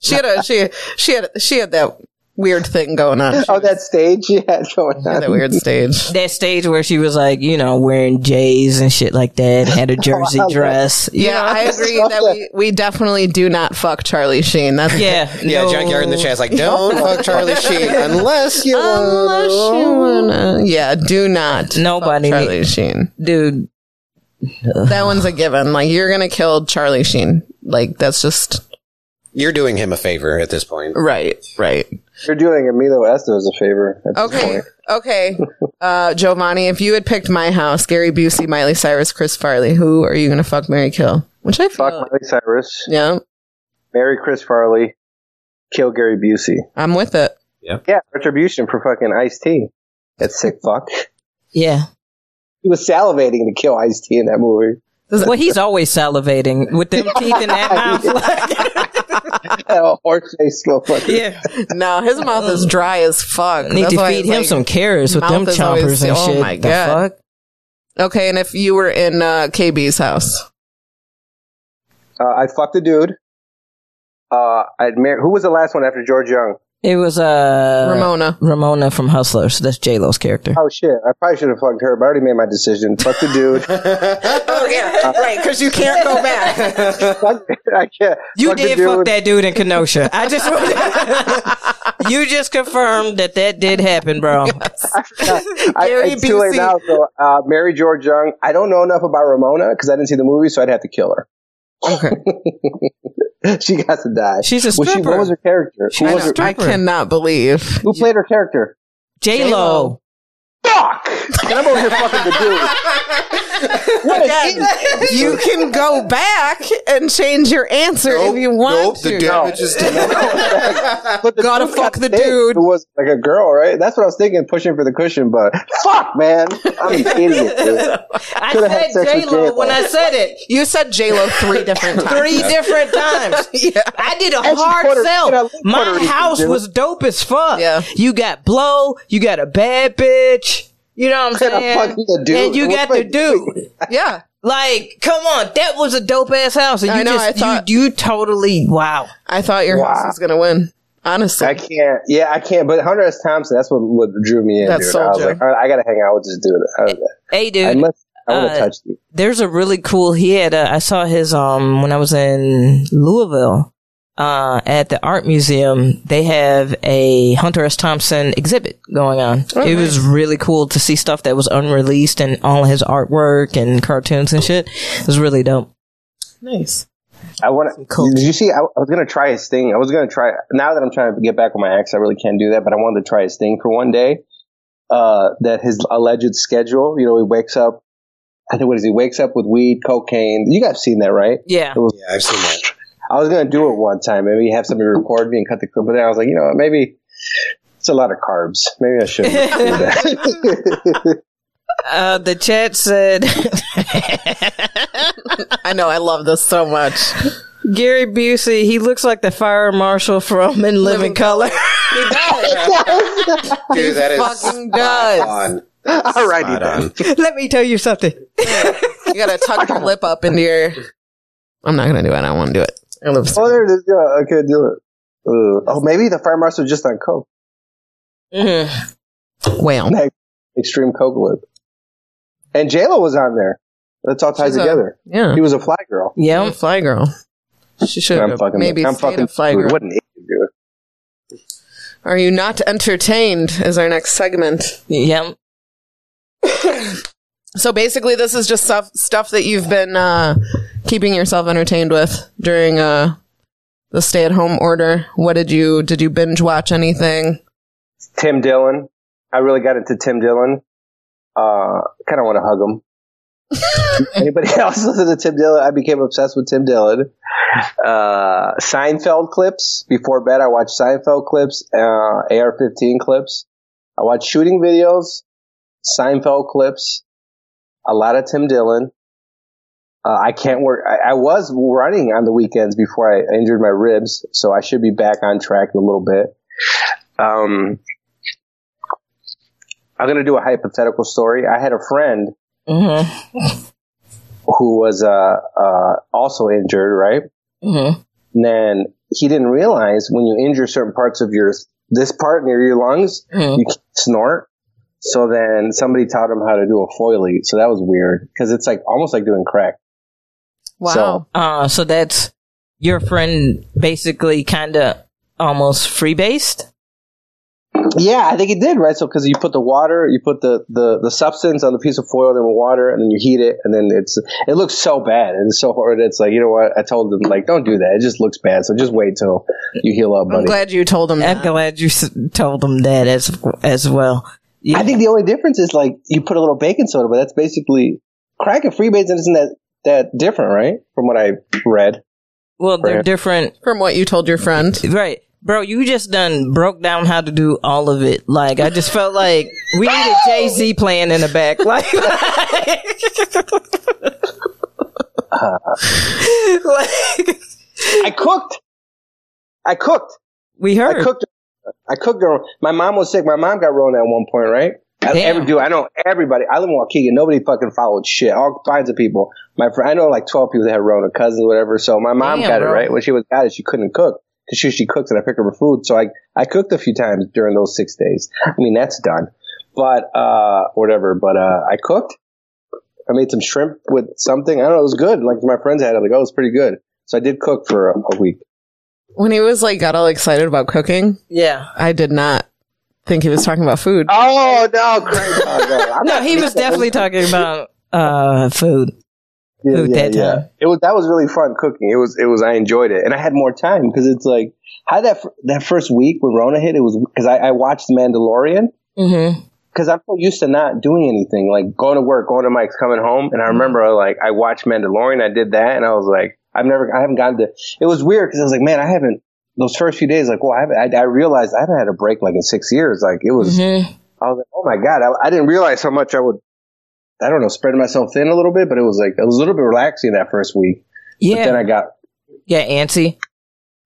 she had a she she had she had that weird thing going on. She oh, that stage she had going had on. that weird stage. That stage where she was like, you know, wearing J's and shit like that, had a jersey I dress. you Yeah, know? I agree that we, we definitely do not fuck Charlie Sheen. That's yeah, Yeah, no. junkyard in the chat's like, don't fuck Charlie Sheen unless you Unless want. you wanna, yeah, do not. Nobody fuck Charlie Sheen. dude. That one's a given. Like you're gonna kill Charlie Sheen. Like that's just You're doing him a favor at this point. right, right. You're doing Emilio Estevez a favor. At this Okay, point. okay. Uh, Jhovany, if you had picked my house, Gary Busey, Miley Cyrus, Chris Farley, who are you gonna fuck, marry, kill? Which I feel, Fuck Miley Cyrus. yeah, Marry Chris Farley. Kill Gary Busey. I'm with it. Yeah. Yeah, retribution for fucking Ice T. That sick fuck. Yeah. He was salivating to kill Ice T in that movie. Well, he's always salivating with them teeth in that mouth. That horse face motherfucker. yeah. No, his mouth is dry as fuck. Need That's to why feed it's him like- some carrots with mouth them is chompers always- and oh shit. my The God. fuck? Okay, and if you were in uh, KB's house, Uh, I fucked a dude. Uh, I'd mar- who was the last one after George Jung? It was uh Ramona. Ramona from Hustlers. That's J Lo's character. Oh shit! I probably should have fucked her, but I already made my decision. Fuck the dude. Oh yeah, right. Because you can't go back. fuck, I can't. You fuck did fuck that dude in Kenosha. I just you just confirmed that that did happen, bro. I, Gary it's too late now. So, uh, marry George Jung. I don't know enough about Ramona because I didn't see the movie, so I'd have to kill her. Okay. she got to die. She's a Was she, stripper. what was her character? She's a was her, I cannot believe. who played her character? J Lo. Fuck! And I'm over here fucking the dude. What an idiot. You can go back and change your answer if you want to. is But the Gotta fuck the dude. It was like a girl, right? That's what I was thinking, pushing for the cushion, but fuck, man. I'm an idiot, dude. I Could've said sex J with Lo when I said it. You said J Lo three different times. Three different times. Yeah. I did a And hard Puerto- sell. Puerto My house was dope as fuck. Yeah. You got blow, you got a bad bitch. You know what I'm And saying? fucking the dude. And you What got the dude. Yeah. Like, come on, that was a dope ass house. And I you know, just I thought- you you totally wow. I thought your house was gonna win. Honestly. I can't. Yeah, I can't. But Hunter S. Thompson, that's what, what drew me in, That dude. I soldier. was like, all right, I gotta hang out with this dude. I, Hey I, dude, must, I want to uh, touch you. there's a really cool he had a, I saw his um when I was in Louisville uh at the art museum they have a Hunter S Thompson exhibit going on. it was really cool to see stuff that was unreleased and all his artwork and cartoons and shit. It was really dope. nice. I want to. cool- Did you see? I, I was gonna try his thing. I was gonna try. Now that I'm trying to get back with my ex, I really can't do that. But I wanted to try his thing for one day. Uh, that his alleged schedule. You know, he wakes up I think what is he wakes up with weed, cocaine. You guys have seen that, right? Yeah. Was, Yeah, I've seen that. I was gonna do it one time. Maybe have somebody record me and cut the clip, but then I was like, you know what? Maybe it's a lot of carbs. Maybe I shouldn't do that. Uh, the chat said I know. I love this so much. Gary Busey. He looks like the fire marshal from In Living, Color. He does. Dude, that is fucking spot does. on. Alrighty Spot then. Let me tell you something. You gotta tuck your lip up into your. I'm not gonna do it. I don't want to do it. I love Oh, there it is. Yeah, I can't do it. Uh, oh, maybe the fire marshal was just on coke. Mhm. whale. Extreme coke lip. And J Lo was on there. That's all tied She's a- together. Yeah. He was a fly girl. I'm Yeah. fly girl. She should I'm have fucking. maybe I'm fucking. a fly girl. What an idiot, dude. Are you not entertained? Is our next segment. Yeah. So basically, this is just stuff stuff that you've been uh, keeping yourself entertained with during uh, the stay at home order. What did you did you binge watch anything? Tim Dillon. I really got into Tim Dillon. Uh, kind of want to hug him. Anybody else listen to Tim Dillon? I became obsessed with Tim Dillon. Uh, Seinfeld clips. Before bed, I watched Seinfeld clips, uh, AR-15 clips. I watched shooting videos, Seinfeld clips, a lot of Tim Dillon. Uh, I can't work. I, I was running on the weekends before I injured my ribs, so I should be back on track in a little bit. Um, I'm going to do a hypothetical story. I had a friend hmm who was uh, uh, also injured, right? hmm And then he didn't realize when you injure certain parts of your this part near your lungs, Mhm. you can't snort. So then somebody taught him how to do a foily. So that was weird because it's like almost like doing crack. Wow. So- Uh, so that's your friend basically kind of almost free based. Yeah, I think he did, right? So because you put the water, you put the, the, the substance on the piece of foil, then with water, and then you heat it, and then it's it looks so bad and it's so hard. It's like you know what? I told him like, don't do that. It just looks bad. So just wait till you heal up, I'm glad you told him I'm glad you told them that as as well. Yeah. I think the only difference is like you put a little baking soda, but that's basically crack and freebase isn't that that different, right? From what I read. well, they're Right. different, From what you told your friend. right? Bro, you just done broke down how to do all of it. Like I just felt like we needed Jay Z playing in the back. Like, like I cooked. I cooked. we heard. I heard. cooked. I cooked her. My mom was sick. My mom got Rona at one point, right? I, every dude, I know everybody. I live in Waukegan. Nobody fucking followed shit. All kinds of people. My friend, I know like twelve people that had Rona, cousins, whatever. So my mom Damn, got it right when she was got it. She couldn't cook because she she cooks and I pick up her food. So I I cooked a few times during those six days. I mean that's done, but uh whatever. But uh I cooked. I made some shrimp with something. I don't know. It was good. Like my friends had it. Like oh, it was pretty good. So I did cook for a, a week. When he was like got all excited about cooking, yeah. I did not think he was talking about food. Oh no, Craig! Oh, no. No, he was definitely talking about uh food. yeah, food yeah, that yeah. time. It was that was really fun cooking. It was it was I enjoyed it, and I had more time because it's like how that that first week when Rona hit, it was because I, I watched Mandalorian Mm-hmm. because I'm so used to not doing anything, like going to work, going to Mike's, coming home, and I remember like I watched Mandalorian, I did that, and I was like, I've never, I haven't gotten to. It was weird because I was like, man, I haven't. Those first few days, like, well, I, haven't, I, I realized I haven't had a break like in six years. Like it was, Mm-hmm. I was like, oh my god, I, I didn't realize how much I would. I don't know, spread myself thin a little bit, but it was like it was a little bit relaxing that first week. But then I got, Yeah, antsy.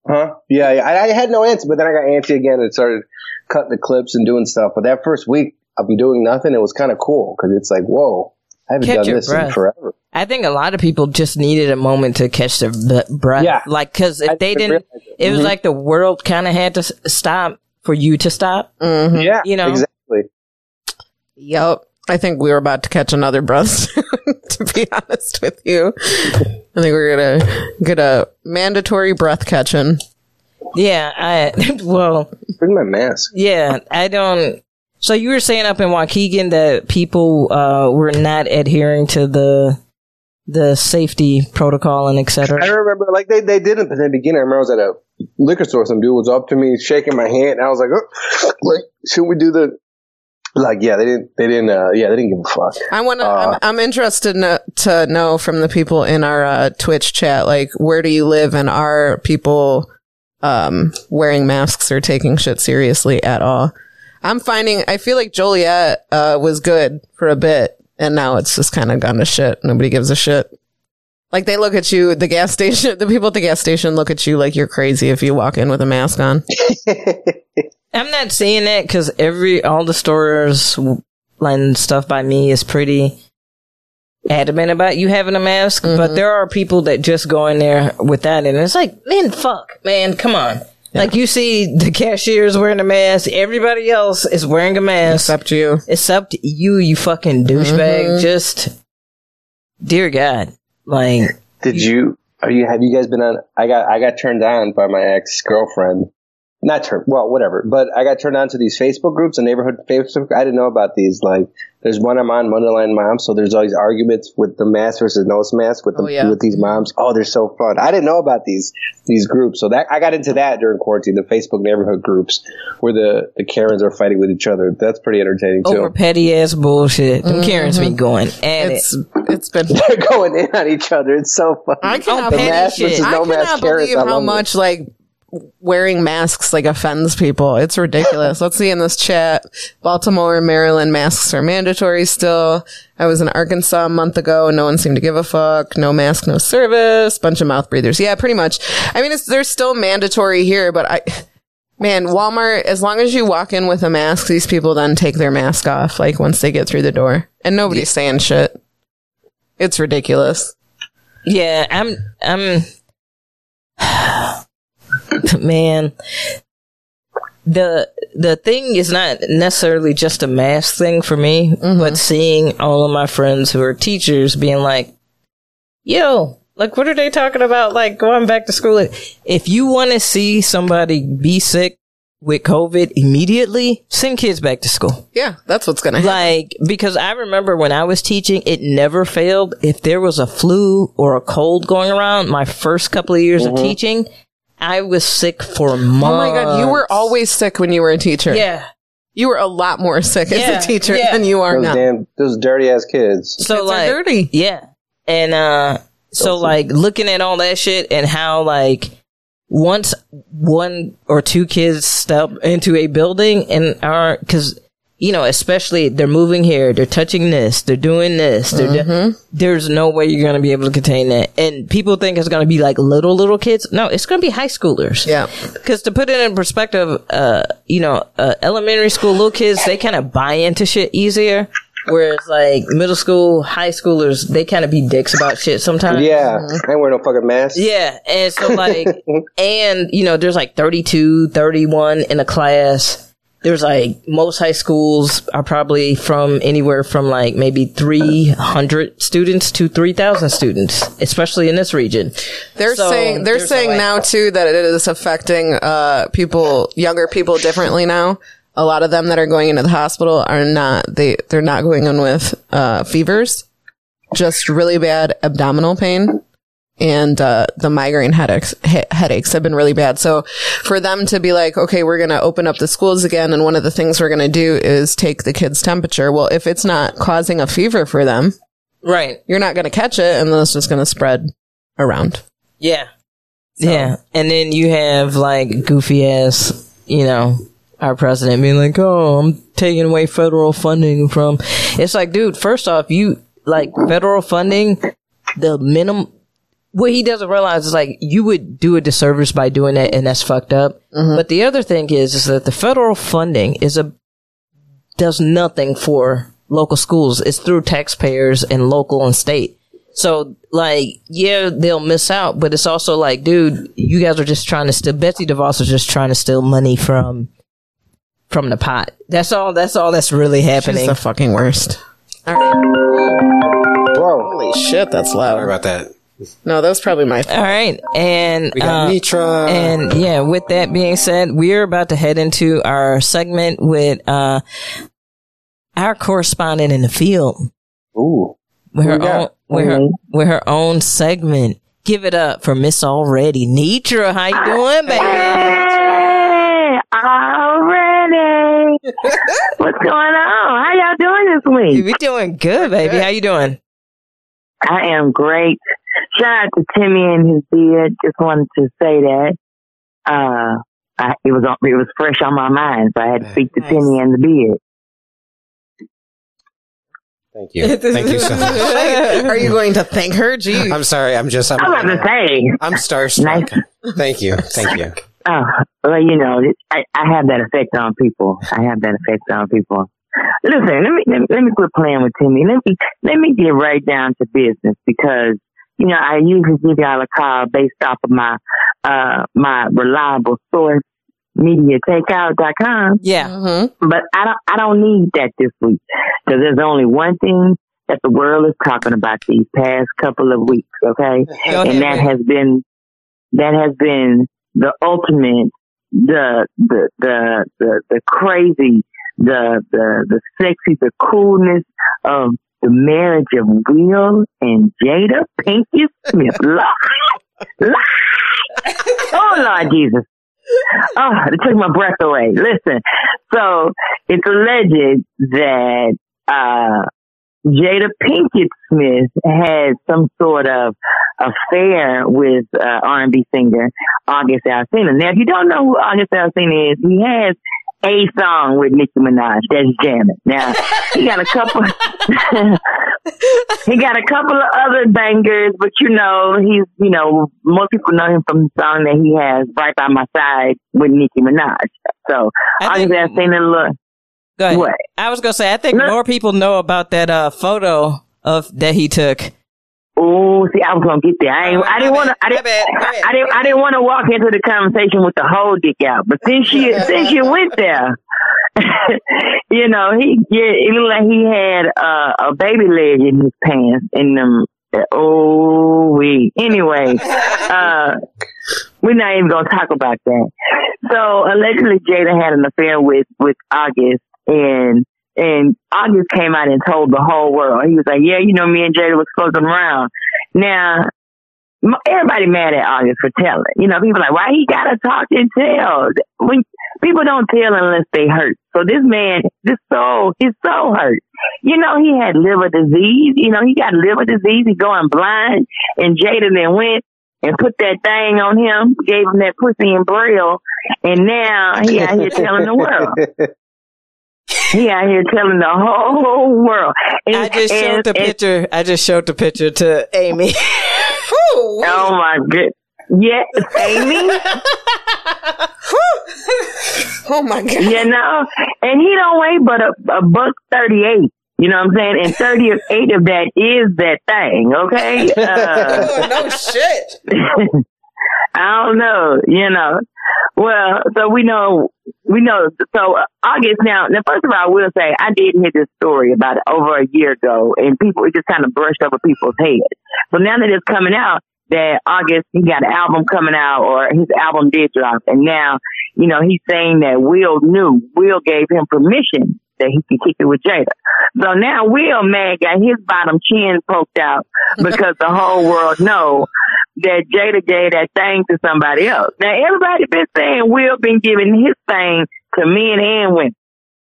huh? Yeah, yeah, I, I had no answer, but then I got antsy again and started cutting the clips and doing stuff. But that first week, be doing nothing. It was kind of cool because it's like, whoa, I haven't Catch done your this in forever. I think a lot of people just needed a moment to catch their b- breath. Yeah. Like, cause if I they didn't didn't, realize it was Mhm. like the world kind of had to s- stop for you to stop. hmm Yeah, You know? exactly. Yep. I think we were about to catch another breath. to be honest with you, I think we're gonna get a mandatory breath catching. Yeah. I, well, Bring my mask. yeah, I don't. So you were saying up in Waukegan that people, uh, were not adhering to the, the safety protocol and et I remember, like they they didn't in the beginning. I remember I was at a liquor store. Some dude was up to me, shaking my hand, and I was like, oh, like, should we do the Like, yeah, they didn't. They didn't. Uh, yeah, they didn't give a fuck. I want to. Uh, I'm, I'm interested no, to know from the people in our uh, Twitch chat, like, where do you live, and are people um, wearing masks or taking shit seriously at all? I'm finding. I feel like Joliet uh, was good for a bit, and now it's just kind of gone to shit. Nobody gives a shit. Like they look at you, the gas station, the people at the gas station look at you like you're crazy if you walk in with a mask on. I'm not seeing that because every all the stores and stuff by me is pretty adamant about you having a mask. But there are people that just go in there without it, and it's like, man, fuck, man, come on. Like you see the cashiers wearing a mask, everybody else is wearing a mask Except you. except you, you fucking douchebag. Mm-hmm. Just, dear God, like, Did you? Are you? Have you guys been on? I got. I got turned on by my ex girlfriend. Not turned. Well, whatever. But I got turned on to these Facebook groups, the neighborhood Facebook. I didn't know about these. Like, there's one I'm on, Wonderland Moms. So there's always arguments with the mask versus no mask with the Oh, yeah. with these moms. Oh, they're so fun. I didn't know about these these groups. So that I got into that during quarantine. The Facebook neighborhood groups where the the Karens are fighting with each other. That's pretty entertaining too. over petty ass bullshit. Them mm-hmm. Karens be going at It's it. it's been they're going in on each other. It's so fun. I cannot petty believe, mask shit. versus I no mask cannot Karens. believe I how love it. much like wearing masks like offends people. It's ridiculous. Let's see in this chat. Baltimore and Maryland masks are mandatory still. I was in Arkansas a month ago and no one seemed to give a fuck. No mask, no service. Bunch of mouth breathers. Yeah, pretty much. I mean, it's, they're still mandatory here, but I, man, Walmart, as long as you walk in with a mask, these people then take their mask off, like once they get through the door and nobody's saying shit. It's ridiculous. Yeah, I'm, I'm, man, the, the thing is not necessarily just a mask thing for me, mm-hmm. but seeing all of my friends who are teachers being like, yo, like, what are they talking about? Like, going back to school. If you want to see somebody be sick with COVID immediately, send kids back to school. Yeah, that's what's gonna happen. Like, because I remember when I was teaching, it never failed. If there was a flu or a cold going around, my first couple of years of mm-hmm. teaching, I was sick for months. Oh my god, you were always sick when you were a teacher. Yeah. You were a lot more sick Yeah, as a teacher yeah. than you are Those now. damn, those dirty ass kids. So Kids are like, dirty. yeah. And, uh, so like looking at all that shit and how like once one or two kids step into a building and are, cause you know, especially they're moving here, they're touching this, they're doing this, they're do- there's no way you're going to be able to contain that. And people think it's going to be like little, little kids. No, it's going to be high schoolers. Yeah. Because to put it in perspective, uh, you know, uh, elementary school little kids, they kind of buy into shit easier. Whereas like middle school, high schoolers, they kind of be dicks about shit sometimes. Yeah, I ain't wearing no fucking mask. Yeah. And so like, and you know, there's like 32, 31 in a class. There's like most high schools are probably from anywhere from like maybe 300 students to 3,000 students, especially in this region. They're So, saying they're saying way. now too that it is affecting uh people younger people differently now. A lot of them that are going into the hospital are not they they're not going in with uh fevers, just really bad abdominal pain. And uh, the migraine headaches headaches have been really bad. So for them to be like, okay, we're going to open up the schools again, and one of the things we're going to do is take the kid's temperature. Well, if it's not causing a fever for them, Right. you're not going to catch it, and then it's just going to spread around. Yeah. Yeah. And then you have like goofy ass, you know, our president being like, oh, I'm taking away federal funding from. It's like, dude, first off, you like federal funding, the minimum. What he doesn't realize is like you would do a disservice by doing that, and that's fucked up. Mm-hmm. But the other thing is, is that the federal funding is a does nothing for local schools. It's through taxpayers and local and state. So, like, yeah, they'll miss out, but it's also like, dude, you guys are just trying to steal. Betsy DeVos is just trying to steal money from from the pot. That's all. That's all that's really happening She's happening. the fucking worst. All right. Whoa. Holy shit, that's Sorry loud. about that. No, that was probably my. fault. all right, and We got uh, Mitra. And yeah, with that being said, we're about to head into our segment with uh our correspondent in the field. Ooh. with her we got? own with her with her own segment. Give it up for Miss Already. Nitra, how you doing, baby? Hey, already. What's going on? How y'all doing this week? We doing good, baby. How you doing? I am great. Shout out to Timmy and his beard. Just wanted to say that. Uh, I, it was on, it was fresh on my mind, so I had to speak to Nice. Timmy and the beard. Thank you. Thank you so much. Are you going to thank her? Gee. I'm sorry. I'm just. I'm, I was about to say, I'm starstruck. Thank you. Thank you. oh, well, you know, I, I have that effect on people. I have that effect on people. Listen, let me, let me let me quit playing with Timmy. Let me let me get right down to business because you know I usually give y'all a call based off of my uh my reliable source, MediaTakeout.com. Yeah. Mm-hmm. But I don't I don't need that this week because there's only one thing that the world is talking about these past couple of weeks. Okay, Go and that has been that has been the ultimate the the the the, the crazy the the the sexy the coolness of the marriage of Will and Jada Pinkett Smith. Lord, Lord. oh Lord Jesus. Oh, it took my breath away. Listen, so it's alleged that uh Jada Pinkett Smith had some sort of affair with uh, R&B singer August Alsina. Now, if you don't know who August Alsina is, he has a song with Nicki Minaj. That's jamming. Now, he got a couple. he got a couple of other bangers, but you know, he's you know, most people know him from the song that he has "Right by My Side" with Nicki Minaj. So I think- Alsina, look, Go ahead. what? I was gonna say I think more people know about that uh photo of that he took. Oh, see, I was gonna get there. I ain't, I didn't want to. I didn't. bad. I didn't. I didn't want to walk into the conversation with the whole dick out. But since she, since you went there, you know, he yeah, it looked like he had uh, a baby leg in his pants in them. Oh, we. Anyway, uh, we're not even gonna talk about that. So allegedly, Jada had an affair with with August, and and August came out and told the whole world. He was like, "Yeah, you know, me and Jada was floating around." Now, everybody mad at August for telling. You know, people like, "Why he gotta talk and tell?" When people don't tell unless they hurt. So this man, this soul, his soul hurt. You know, he had liver disease. You know, he got liver disease. He going blind, and Jada then went and put that thing on him, gave him that pussy in braille, and now he out here telling the world. He out here telling the whole world. And, I just showed and- the and- picture. I just showed the picture to Amy. Oh my good. Yes, Amy. Oh my god. you know, and he don't weigh but a, a buck thirty eight. You know what I'm saying? And thirty eight of that is that thing. Okay. Uh, Oh, no shit. I don't know, you know. Well, so we know, we know. So August now. Now, first of all, I will say I did hear this story about over a year ago, and people it just kind of brushed over people's heads. So now that it's coming out that August he got an album coming out, or his album did drop, and now you know he's saying that Will knew, Will gave him permission that he can kick it with Jada. So now Will Mad got his bottom chin poked out because the whole world know that Jada gave that thing to somebody else. Now everybody been saying Will been giving his thing to men and women.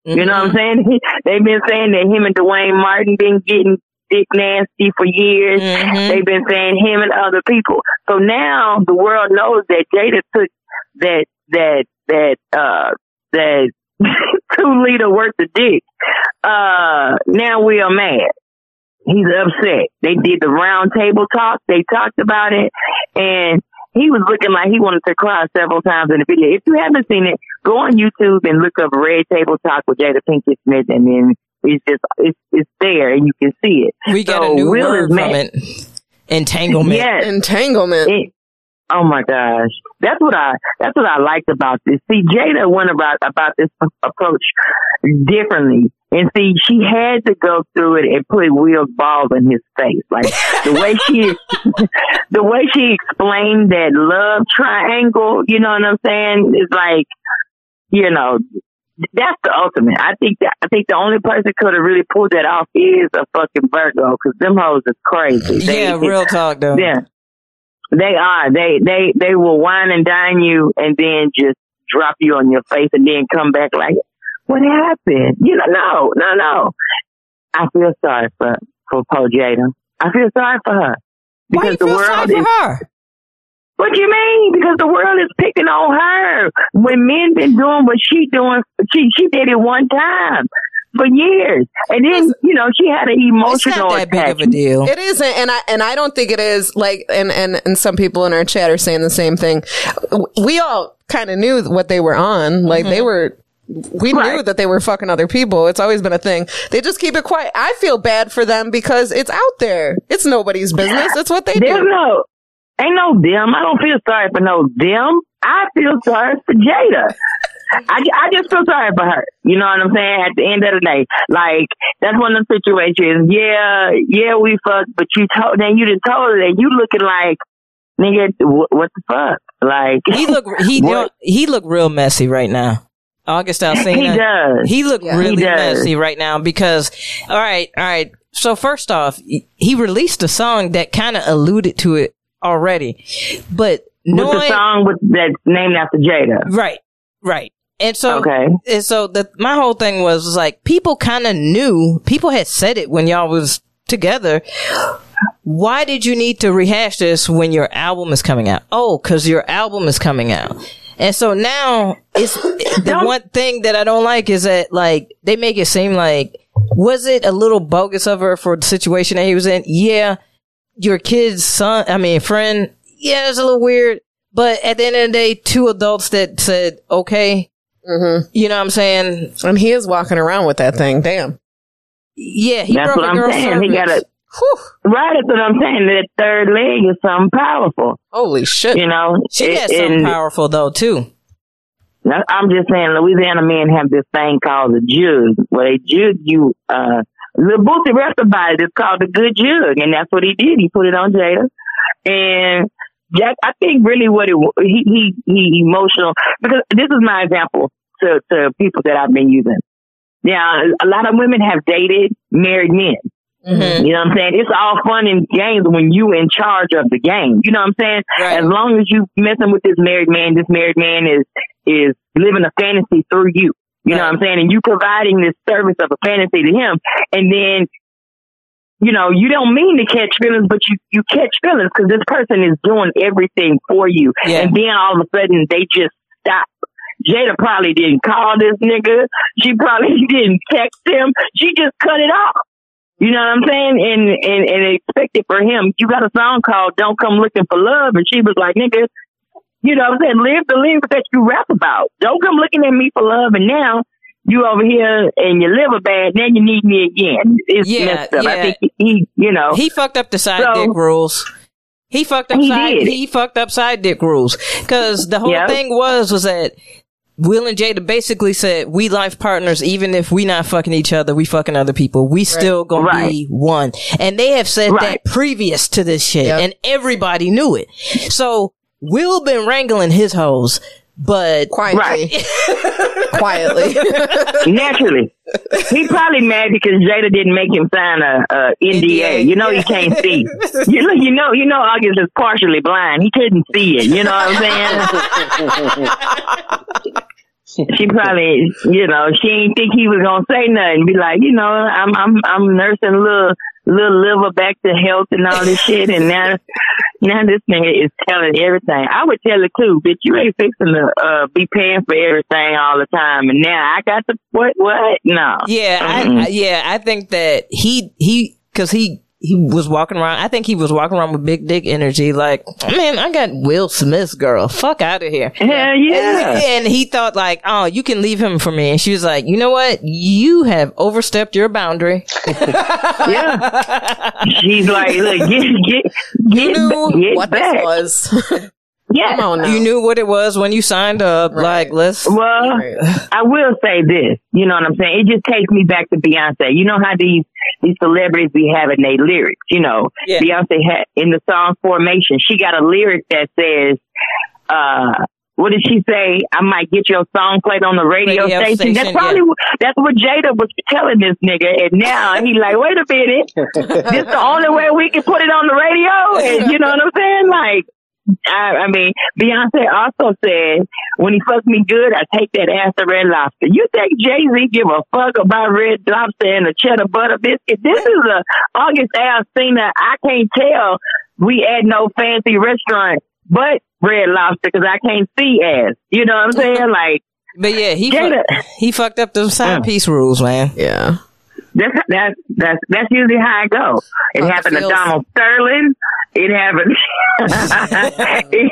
You know what I'm saying? They've been saying that him and Duane Martin been getting dick nasty for years. Mhm. They've been saying him and other people. So now the world knows that Jada took that that that uh that two liter worth of dick. Uh now we are mad. He's upset. They did the round table talk. They talked about it and he was looking like he wanted to cry several times in the video. If you haven't seen it, go on YouTube and look up Red Table Talk with Jada Pinkett Smith and then it's just it's it's there and you can see it. We got a new Will word from it. Entanglement. Yes. Entanglement. It, oh my gosh, that's what I that's what I liked about this. See, Jada went about about this approach differently, and see, she had to go through it and put Will's balls in his face, like the way she the way she explained that love triangle. You know what I'm saying? Is like, you know. That's the ultimate. I think that I think the only person could have really pulled that off is a fucking Virgo because them hoes is crazy. They- Yeah, real talk though. yeah. They are. They they they will wine and dine you and then just drop you on your face and then come back like, what happened? You know, no, no, no. I feel sorry for for poor Jada. I feel sorry for her Why you because the world sorry is. for her? What do you mean? Because the world is picking on her. When men been doing what she doing, she she did it one time for years, and then you know she had an It's emotional not that big of a deal. It isn't, and I and I don't think it is. Like, and and and some people in our chat are saying the same thing. We all kind of knew what they were on. Like they mm-hmm. were. We knew that they were fucking other people. It's always been a thing. They just keep it quiet. I feel bad for them because it's out there. It's nobody's business. It's what they There's do. no, ain't no them. I don't feel sorry for no them. I feel sorry for Jada. I, I just feel sorry for her. You know what I'm saying? At the end of the day, like that's one of the situations. Yeah, yeah, we fucked, but you told, then you just told her that you looking like, nigga, what, what the fuck? Like He look he don't, he look real messy right now. August Alsina. he does. He looked really He messy right now because, all right, all right. So first off, he released a song that kind of alluded to it already, but with knowing the song with that's named after Jada. right, right, and so Okay. and so the my whole thing was, was like people kind of knew, people had said it when y'all was together. Why did you need to rehash this when your album is coming out? Oh, because your album is coming out. And so now it's the one thing that I don't like is that like they make it seem like was it a little bogus of her for the situation that he was in? Yeah, your kid's son, I mean friend. Yeah, it's a little weird, but at the end of the day, two adults that said okay. You know what I'm saying? And he is walking around with that thing. Damn. Yeah, he That's broke what I'm girl's saying. He got cervix. a right. That's what I'm saying. That third leg is something powerful. Holy shit. You know, She It- has something and- powerful though too. Now, I'm just saying, Louisiana men have this thing called a jug, where they jug you. Uh, Lil Boosie rapped about it. It's called the good jug, and that's what he did. He put it on Jada, and Jack. I think really what it he he he emotional because this is my example to to people that I've been using. Now, a lot of women have dated married men. Mm-hmm. You know what I'm saying? It's all fun and games when you in charge of the game. You know what I'm saying? Right. As long as you messing with this married man, this married man is is living a fantasy through you. You know what I'm saying? And you providing this service of a fantasy to him, and then you know you don't mean to catch feelings, but you you catch feelings because this person is doing everything for you, Yeah. and then all of a sudden they just stop. Jada probably didn't call this nigga. She probably didn't text him. She just cut it off. You know what I'm saying? And, and, and expected for him. You got a song called Don't Come Looking for Love. And she was like, nigga, you know what I'm saying? Live the live that you rap about. Don't come looking at me for love. And now you over here and your liver bad. Now you need me again. It's Yeah, messed up. yeah. I think he, he, you know, He fucked up the side So- dick rules. He fucked up He side. did. He fucked up side dick rules because the whole Yep. thing was was that Will and Jada basically said we life partners even if we not fucking each other, we fucking other people. We still gonna Right. be one. And they have said Right. that previous to this shit, Yep. and everybody knew it. So Will been wrangling his hoes, but Quietly. Quietly. naturally. He probably mad because Jada didn't make him sign a, a NDA. You know he can't see. You know, you know, you know. August is partially blind. He couldn't see it. You know what I'm saying? she probably, you know, she didn't think he was gonna say nothing. Be like, you know, I'm, I'm, I'm nursing a little, little liver back to health and all this shit, and now, now this nigga is telling everything. I would tell it too, bitch. You ain't fixing to uh, be paying for everything all the time, and now I got to what, what? No. Yeah, Mm-mm. I, yeah, I think that he he because he he was walking around. I think he was walking around with big dick energy. Like, man, I got Will Smith's girl. Fuck out of here. Hell yeah. And he thought like, oh, you can leave him for me. And she was like, you know what? You have overstepped your boundary. Yeah. She's like, look, get get get, knew get what back. this was. Yeah. Come on now. You knew what it was when you signed up. Like, let's. Well, Right. I will say this. You know what I'm saying? It just takes me back to Beyonce. You know how these these celebrities be having their lyrics. You know, Yeah. Beyonce had in the song Formation. She got a lyric that says, uh. What did she say? I might get your song played on the radio, Radio station. station, That's probably what that's what Jada was telling this nigga. And now he like, wait a minute, this the only way we can put it on the radio. And you know what I'm saying? Like, I, I mean, Beyonce also said, when he fucks me good, I take that ass to Red Lobster. You think Jay-Z give a fuck about Red Lobster and a cheddar butter biscuit? This is a August that I can't tell we at no fancy restaurant but Red Lobster because I can't see ass. You know what I'm saying? Like, But yeah, he Jada- fu- he fucked up those side piece rules, man. Yeah. That's that's that's that's usually how I go. It How it happened to. Donald Sterling. It happened. it,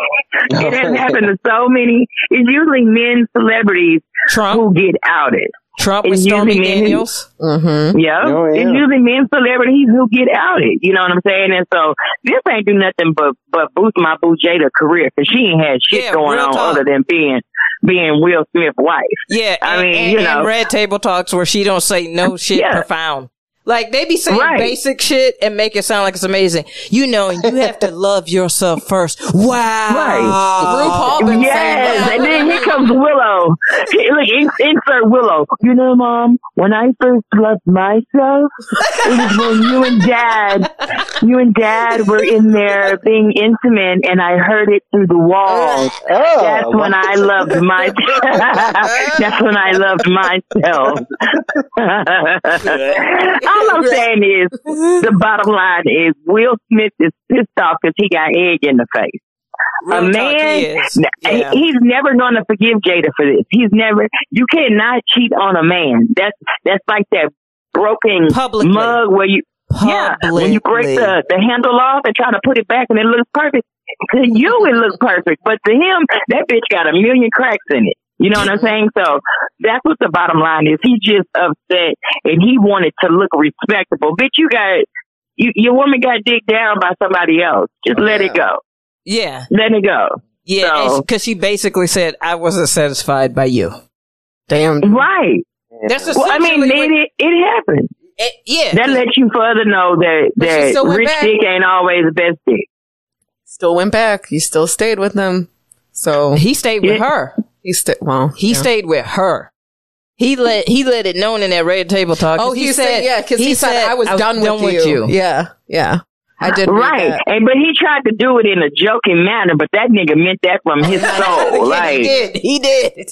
it has happened to so many. It's usually men celebrities Trump, who get outed. Trump with Stormy usually men Daniels. Mm-hmm. Yeah, Oh, yeah. it's usually men celebrities who get outed. You know what I'm saying? And so this ain't do nothing but but boost my boo Jada career because she ain't had shit Yeah, going on talk. other than being being Will Smith's wife. Yeah, I and, mean, and, you and know. red table talks where she don't say no shit Yeah. profound. Like they be saying Right. basic shit and make it sound like it's amazing. You know, you have to love yourself first. Wow. RuPaul been saying Yes, that. and then here comes Willow. Hey, Look, in- insert Willow. You know, Mom, when I first loved myself, it was when you and Dad, you and Dad were in there being intimate, and I heard it through the walls. Oh, That's when I loved myself. That's when I loved myself. All I'm saying is, the bottom line is, Will Smith is pissed off because he got egg in the face Real a man, he is. n- Yeah. he's never going to forgive Jada for this. He's never. You cannot cheat on a man. That's that's like that broken Publicly. mug where you yeah when you break the the handle off and try to put it back and it looks perfect. To you it looks perfect, but to him that bitch got a million cracks in it. You know what I'm saying? So that's what the bottom line is. He just upset and he wanted to look respectable. Bitch, you got you, your woman got digged down by somebody else. Just let it go. Yeah, Let it go. yeah, So- because she basically said I wasn't satisfied by you. Damn. Right. That's Well, I mean, it, what- it, it happened. eh, yeah. That lets you further know that, that rich back. dick ain't always the best dick. Still went back. He still stayed with them. So he stayed with Yeah. her. He stayed. Well, He yeah. stayed with her. He let he let it known in that red table talk. Oh, he, said, yeah, because he, said, I was done, with, you. Yeah, yeah. I did Right. that. And but he tried to do it in a joking manner, but that nigga meant that from his soul. Yeah, like he did. He did.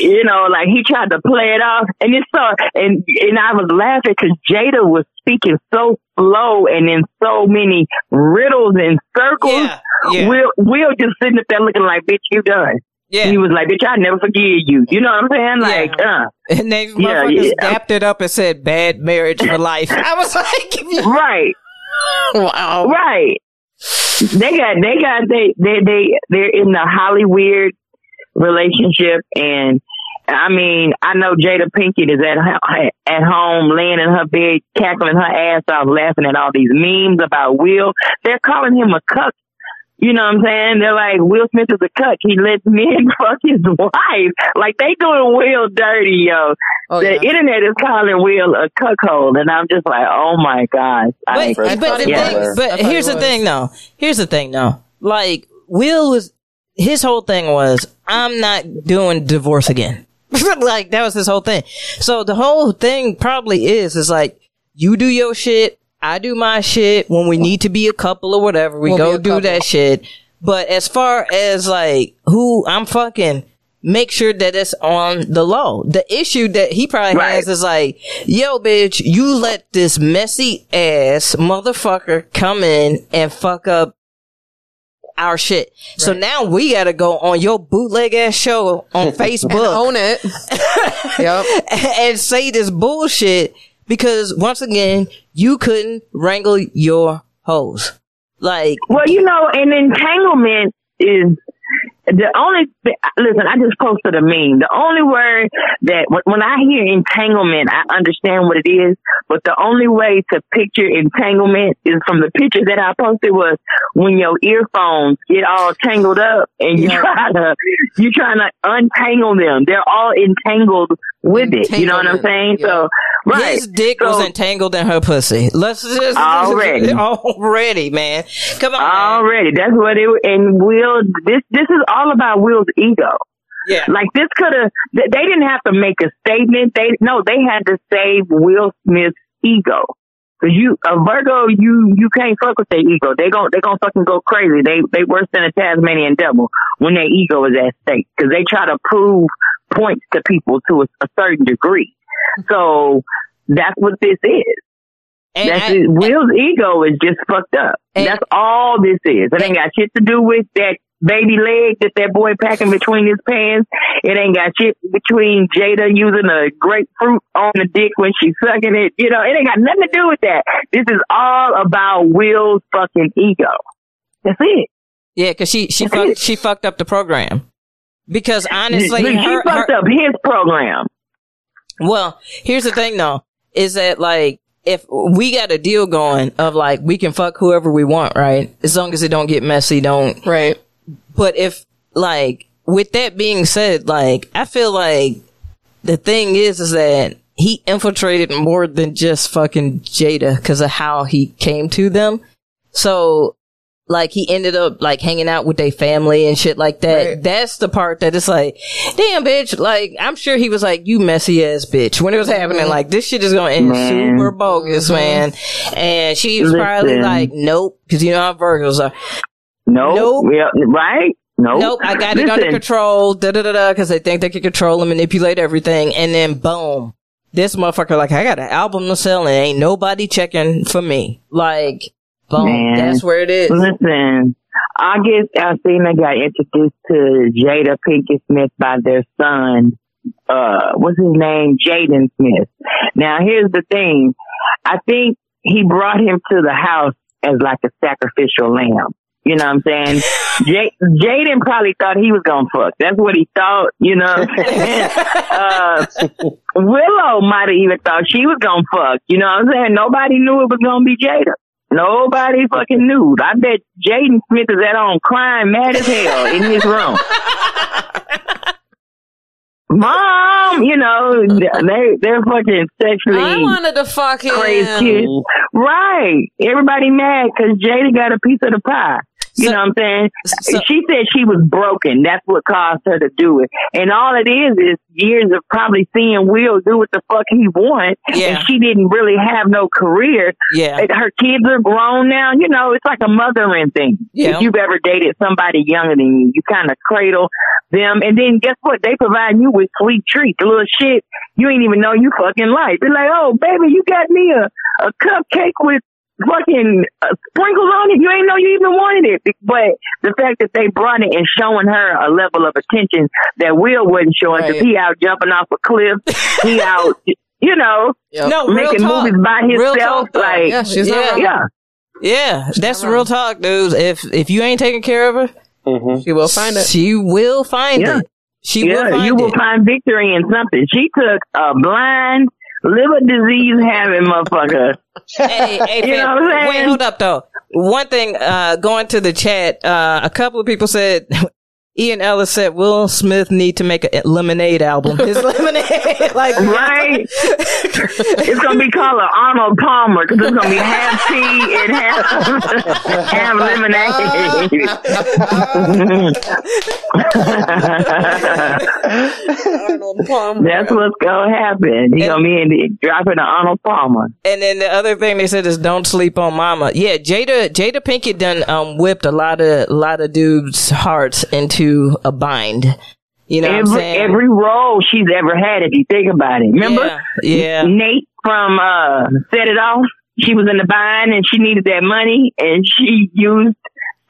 you know, like he tried to play it off, and it's so, and and I was laughing because Jada was speaking so slow and in so many riddles and circles. Yeah, yeah. Will Will just sitting up there looking like, bitch, you done. Yeah. He was like, bitch, I never forgive you. You know what I'm saying? Like, uh, And they Yeah, yeah. dapped it up and said bad marriage for life. I was like, right, Wow. right. They got, they got, they, they, they, they're in the Holly weird relationship, and I mean, I know Jada Pinkett is at at home, laying in her bed, cackling her ass off, laughing at all these memes about Will. They're calling him a cuck. You know what I'm saying? They're like, Will Smith is a cuck. He lets men fuck his wife. Like, they doing Will dirty, yo. Oh, the yeah. internet is calling Will a cuckold, and I'm just like, oh my gosh. I, but, I but, thought the he was. thing, but thought he here's the thing, though. Here's the thing, though. Like Will was his whole thing was I'm not doing divorce again. like that was his whole thing. So the whole thing probably is is like you do your shit, I do my shit. When we need to be a couple or whatever, we We'll go do couple. that shit. But as far as like who I'm fucking, make sure that it's on the low. The issue that he probably Right. has is like, yo, bitch, you let this messy ass motherfucker come in and fuck up our shit. So now we gotta go on your bootleg ass show on Facebook own it. yep. and say this bullshit because once again, you couldn't wrangle your hoes. Like, Well, you know, an entanglement is the only. Listen, I just posted a meme. The only word that when, I hear entanglement, I understand what it is. But the only way to picture entanglement is from the picture that I posted was when your earphones get all tangled up and you Yeah. try to you trying to untangle them. They're all entangled with it. You know what I'm saying? Yeah. So right, his dick So- was entangled in her pussy. Let's just Already. already, man. Come on, man. Already, that's what it. And Will, this this is all about Will's ego. Yeah. Like this could have. They didn't have to make a statement. They no, they had to save Will Smith's ego. Cause you, a Virgo, you, you can't fuck with their ego. They gon' they gon' fucking go crazy. They, they worse than a Tasmanian devil when their ego is at stake. Cause they try to prove points to people to a, a certain degree. So that's what this is. And That's I- it. Will's ego is just fucked up. That's all this is. It ain't got shit to do with that baby leg that that boy packing between his pants. It ain't got shit between Jada using a grapefruit on the dick when she's sucking it. You know, it ain't got nothing to do with that. This is all about Will's fucking ego. That's it. yeah, because she she fucked she fucked up the program. Because honestly, she her, fucked her- up his program. Well, here's the thing though, is that like if we got a deal going of like we can fuck whoever we want, right? As long as it don't get messy, don't. Right. But if like with that being said, like I feel like the thing is is that he infiltrated more than just fucking Jada because of how he came to them. So like he ended up like hanging out with their family and shit like that. Right. That's the part that it's like, damn bitch. Like I'm sure he was like, you messy ass bitch when it was happening. Mm-hmm. Like this shit is gonna end Man. super bogus, mm-hmm. man. And she was probably like, nope, because you know how Virgos are. Nope. Nope. Yeah, right? Nope. Nope, I got it under control. Da da da da. Because they think they can control and manipulate everything, and then boom, this motherfucker like I got an album to sell and ain't nobody checking for me. Like boom, Man. that's where it is. Listen, August Alsina got introduced to Jada Pinkett Smith by their son. Uh, what's his name? Jaden Smith. Now, here's the thing. I think he brought him to the house as like a sacrificial lamb. You know what I'm saying? J- Jaden probably thought he was gonna fuck. That's what he thought, you know. uh, Willow might have even thought she was gonna fuck. You know what I'm saying? Nobody knew it was gonna be Jada. Nobody fucking knew. I bet Jaden Smith is at home crying mad as hell in his room. Mom, you know, they they're fucking sexually I wanted to fuck him. crazy kids. Right. Everybody mad because Jada got a piece of the pie. You So- know what I'm saying? so- she said she was broken. That's what caused her to do it. And all it is is years of probably seeing Will do what the fuck he wants. Yeah. And she didn't really have no career. Yeah, Her kids are grown now. You know, it's like a mothering thing. Yeah. If you've ever dated somebody younger than you, you kind of cradle them. And then guess what? They provide you with sweet treats, little shit you ain't even know you fucking like. They're like, oh, baby, you got me a, a cupcake with fucking uh, sprinkles on it. You ain't know you even wanted it. But the fact that they brought it and showing her a level of attention that Will wasn't showing because Right. he out jumping off a cliff. he out, you know, Yep. no, real making talk. movies by Real himself. talk, like, Yeah, she's not Yeah. wrong. yeah. Yeah, that's real talk, dudes. If if you ain't taking care of her, Mm-hmm. She will find it. she will find Yeah. it. She will Yeah, find you will it. find victory in something. She took a blind, liver disease having motherfucker. hey, hey, You know what I'm saying? wait, hold up though. One thing, uh, going to the chat, uh, a couple of people said, Ian Ellis said Will Smith need to make a lemonade album. His lemonade, like, Right? it's gonna be called an Arnold Palmer because it's gonna be half tea and half half lemonade. Arnold Palmer. That's what's gonna happen. He's gonna be in the, dropping an Arnold Palmer. And then the other thing they said is don't sleep on mama. Yeah, Jada Jada Pinkett done um whipped a lot of lot of dudes' hearts into a bind. You know every every role she's ever had, if you think about it. Remember? Yeah, yeah. Nate from uh Set It Off. She was in the bind and she needed that money and she used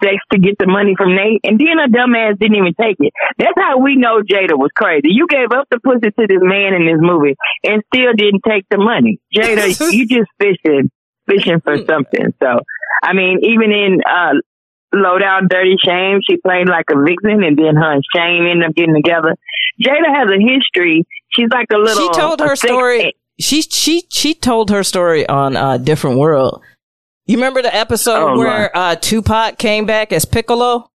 sex to get the money from Nate and then her dumb ass didn't even take it. That's how we know Jada was crazy. You gave up the pussy to this man in this movie and still didn't take the money. Jada, you just fishing fishing for something. So I mean, even in uh Low Down Dirty Shame, she played like a vixen and then her and Shame ended up getting together. Jada has a history. She's like a little she told her story. She she she told her story on uh, different world. You remember the episode Oh, where uh, Tupac came back as Piccolo?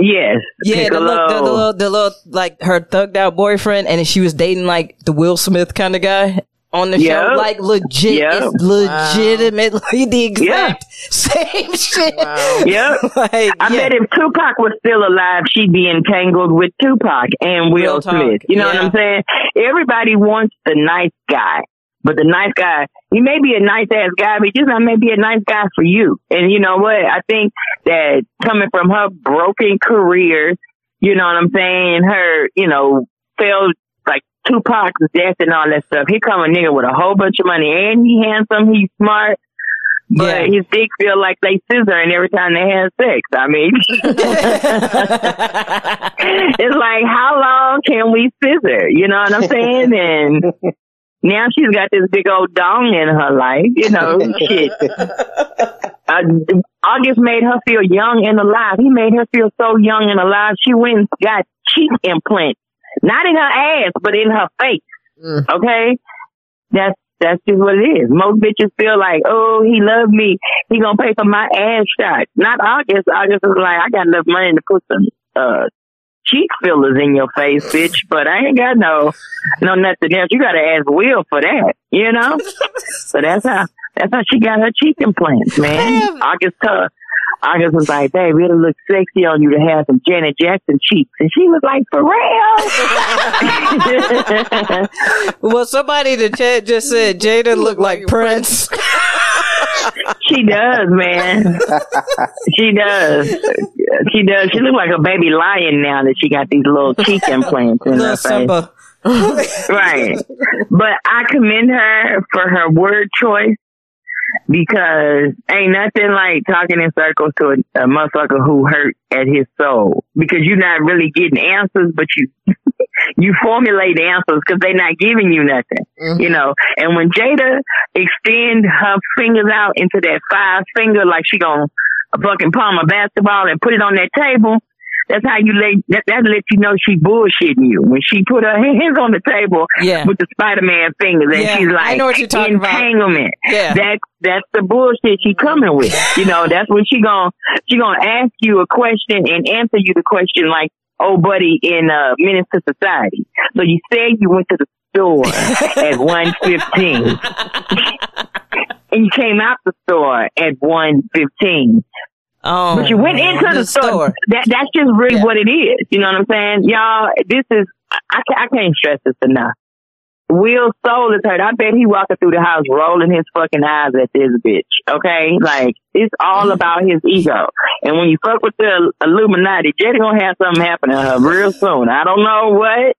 Yes. Yeah, the the, Piccolo. little, the little, like her thugged out boyfriend, and she was dating like the Will Smith kind of guy on the show. Like legit, Yep. it's legitimately the exact same shit. Yep. like, I yeah. bet if Tupac was still alive, she'd be entangled with Tupac and Real Will talk. Smith. You know Yeah. what I'm saying? Everybody wants the nice guy. But the nice guy, he may be a nice ass guy, but he just not may be a nice guy for you. And you know what? I think that coming from her broken career, you know what I'm saying? Her, you know, failed like Tupac's death and all that stuff. He come a nigga with a whole bunch of money and he handsome, he's smart. But Yeah. his dick feel like they scissoring every time they have sex. I mean, it's like, how long can we scissor? You know what I'm saying? And now she's got this big old dong in her life. You know, shit. Uh, August made her feel young and alive. He made her feel so young and alive. She went and got cheek implants, not in her ass, but in her face. Okay, that's that's just what it is. Most bitches feel like, oh, he loved me. He gonna pay for my ass shot. Not August. August is like, I got enough money to put some uh cheek fillers in your face, bitch. But I ain't got no no nothing else. You gotta ask Will for that. You know. so that's how that's how she got her cheek implants, man. August uh, August was like, babe, it'll look sexy on you to have some Janet Jackson cheeks. And she was like, for real? well, somebody in the chat just said Jada looked like Prince. she does, man. she does. She does. She looks like a baby lion now that she got these little cheek implants in her Little face. Simba. right. But I commend her for her word choice because ain't nothing like talking in circles to a, a motherfucker who hurt at his soul because you're not really getting answers, but you you formulate answers because they're not giving you nothing, mm-hmm. you know. And when Jada extend her fingers out into that five finger like she gonna fucking palm a basketball and put it on that table, that's how you let that, that lets you know she bullshitting you. When she put her hands on the table Yeah. with the Spider Man fingers and Yeah, she's I like know what you're talking about. entanglement. Yeah. That's that's the bullshit she coming with. You know, that's when she gonna she gonna ask you a question and answer you the question like oh buddy in uh Menace to Society. So you said you went to the store at one fifteen. and you came out the store at one fifteen. Oh, But you went into the, store. That that's just really Yeah. what it is. You know what I'm saying, y'all? This is I can't, I can't stress this enough. Will's soul is hurt. I bet he walking through the house rolling his fucking eyes at this bitch. Okay, like it's all about his ego. And when you fuck with the Illuminati, Jada gonna have something happen to her real soon. I don't know what,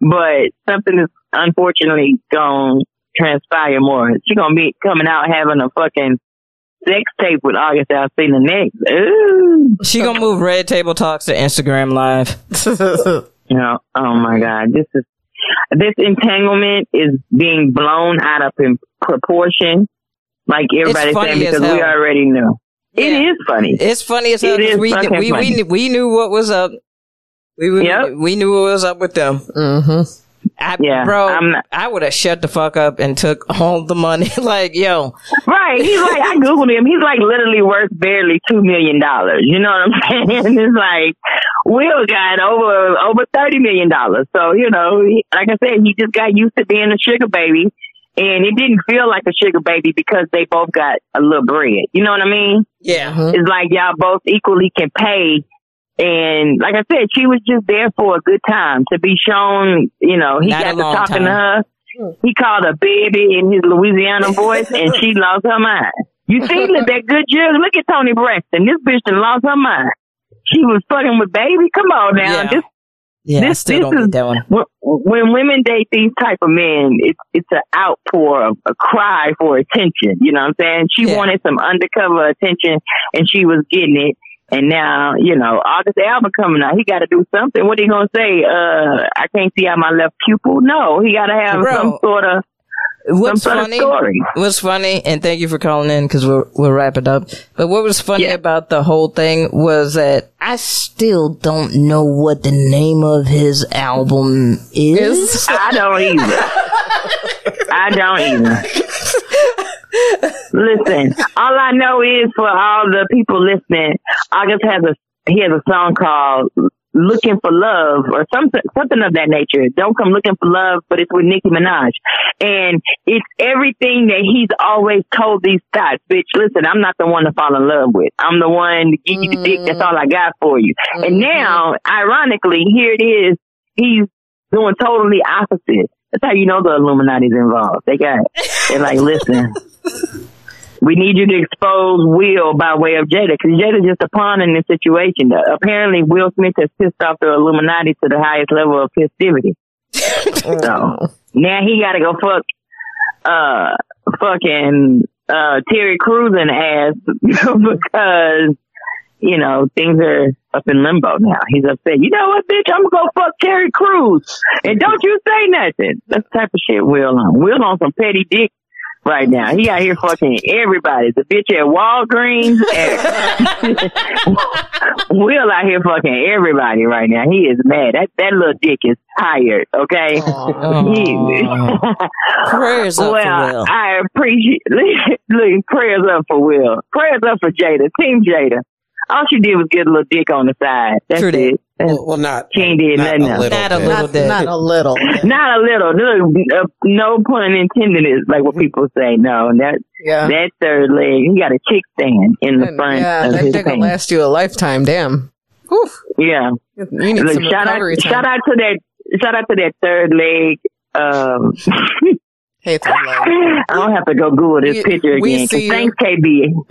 but something is unfortunately gonna transpire more. She gonna be coming out having a fucking sex tape with August Alsina next. Ooh. She gonna move Red Table Talks to Instagram Live. You know, oh my God, this is this entanglement is being blown out of in proportion, like everybody's funny saying, because we already knew. Yeah. It is funny. It's funny as hell. It 'cause we, fucking we, we, funny. we knew what was up. We, we, Yep. we knew what was up with them. hmm I, Yeah, bro, I would have shut the fuck up and took all the money. like, yo, Right. He's like, I Googled him. He's like literally worth barely $2 million. You know what I'm saying? it's like, Will got over, over $30 million. So, you know, he, like I said, he just got used to being a sugar baby. And it didn't feel like a sugar baby because they both got a little bread. You know what I mean? yeah, It's like y'all both equally can pay. And like I said, she was just there for a good time to be shown, you know, he Not got to long talking time. to her. He called her baby in his Louisiana voice and she lost her mind. You see look, that good judge? Look at Toni Braxton. This bitch done lost her mind. She was fucking with baby. Come on now. Yeah. This yeah. I This- still this don't is- that one. when, when women date these type of men, it's it's an outpour, a cry for attention. You know what I'm saying? She Yeah. wanted some undercover attention, and she was getting it. And now, you know, August album coming out, he got to do something. What he gonna say? Uh, I can't see out my left pupil. No, he got to have Bro, some sort of What's some sort funny? of story. What's funny? And thank you for calling in because we'll we'll wrap it up. But what was funny Yeah. about the whole thing was that I still don't know what the name of his album is. I don't either. I don't either. Listen, all I know is for all the people listening, August has a he has a song called "Looking for Love" or something something of that nature. Don't come looking for love, but it's with Nicki Minaj, and it's everything that he's always told these guys. Bitch, listen, I'm not the one to fall in love with. I'm the one to give you the dick. That's all I got for you. And mm-hmm. now, ironically, here it is. He's doing totally opposite. That's how you know the Illuminati's involved. They got, they're like, listen, we need you to expose Will by way of Jada, because Jada's just a pawn in this situation. Uh, apparently, Will Smith has pissed off the Illuminati to the highest level of festivity. so now he got to go fuck, uh, fucking uh, Terry Crews and ass because you know, things are up in limbo now. He's upset. You know what, bitch? I'm gonna go fuck Terry Crews. And don't you say nothing. That's the type of shit Will on. Will on some petty dick right now. He out here fucking everybody. The bitch at Walgreens and Will out here fucking everybody right now. He is mad. That that little dick is tired, okay? He- Prayers up well, for Will. I appreciate look, prayers up for Will. Prayers up for Jada. Team Jada. All she did was get a little dick on the side. That's True that. it. That's- Well, well, not, She ain't did not nothing a else. little Not a little bit. Not a little. Not a little. Look, uh, no pun intended is like what people say. No, that Yeah. that third leg, he got a chick stand in the And, front yeah, of that his will pants. last you a lifetime. Damn. Whew. Yeah. You need Look, some shout out, time. shout out to that, shout out to that third leg. Um, I don't have to go Google this We- picture again. Thanks, KB.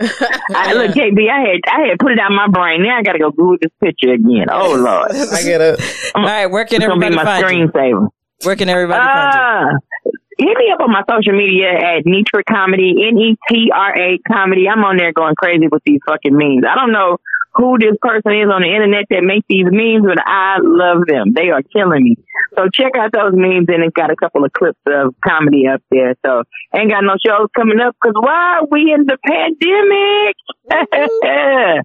I, look, KB, I had I had put it out my brain. Now I got to go Google this picture again. Oh Lord, I get it. All right, where can gonna be everybody my screensaver. Where can everybody find you? Ah, hit me up on my social media at Netra Comedy, N E T R A Comedy. I'm on there going crazy with these fucking memes. I don't know who this person is on the internet that makes these memes, but I love them. They are killing me. So check out those memes, and it's got a couple of clips of comedy up there. So ain't got no shows coming up because why are we in the pandemic?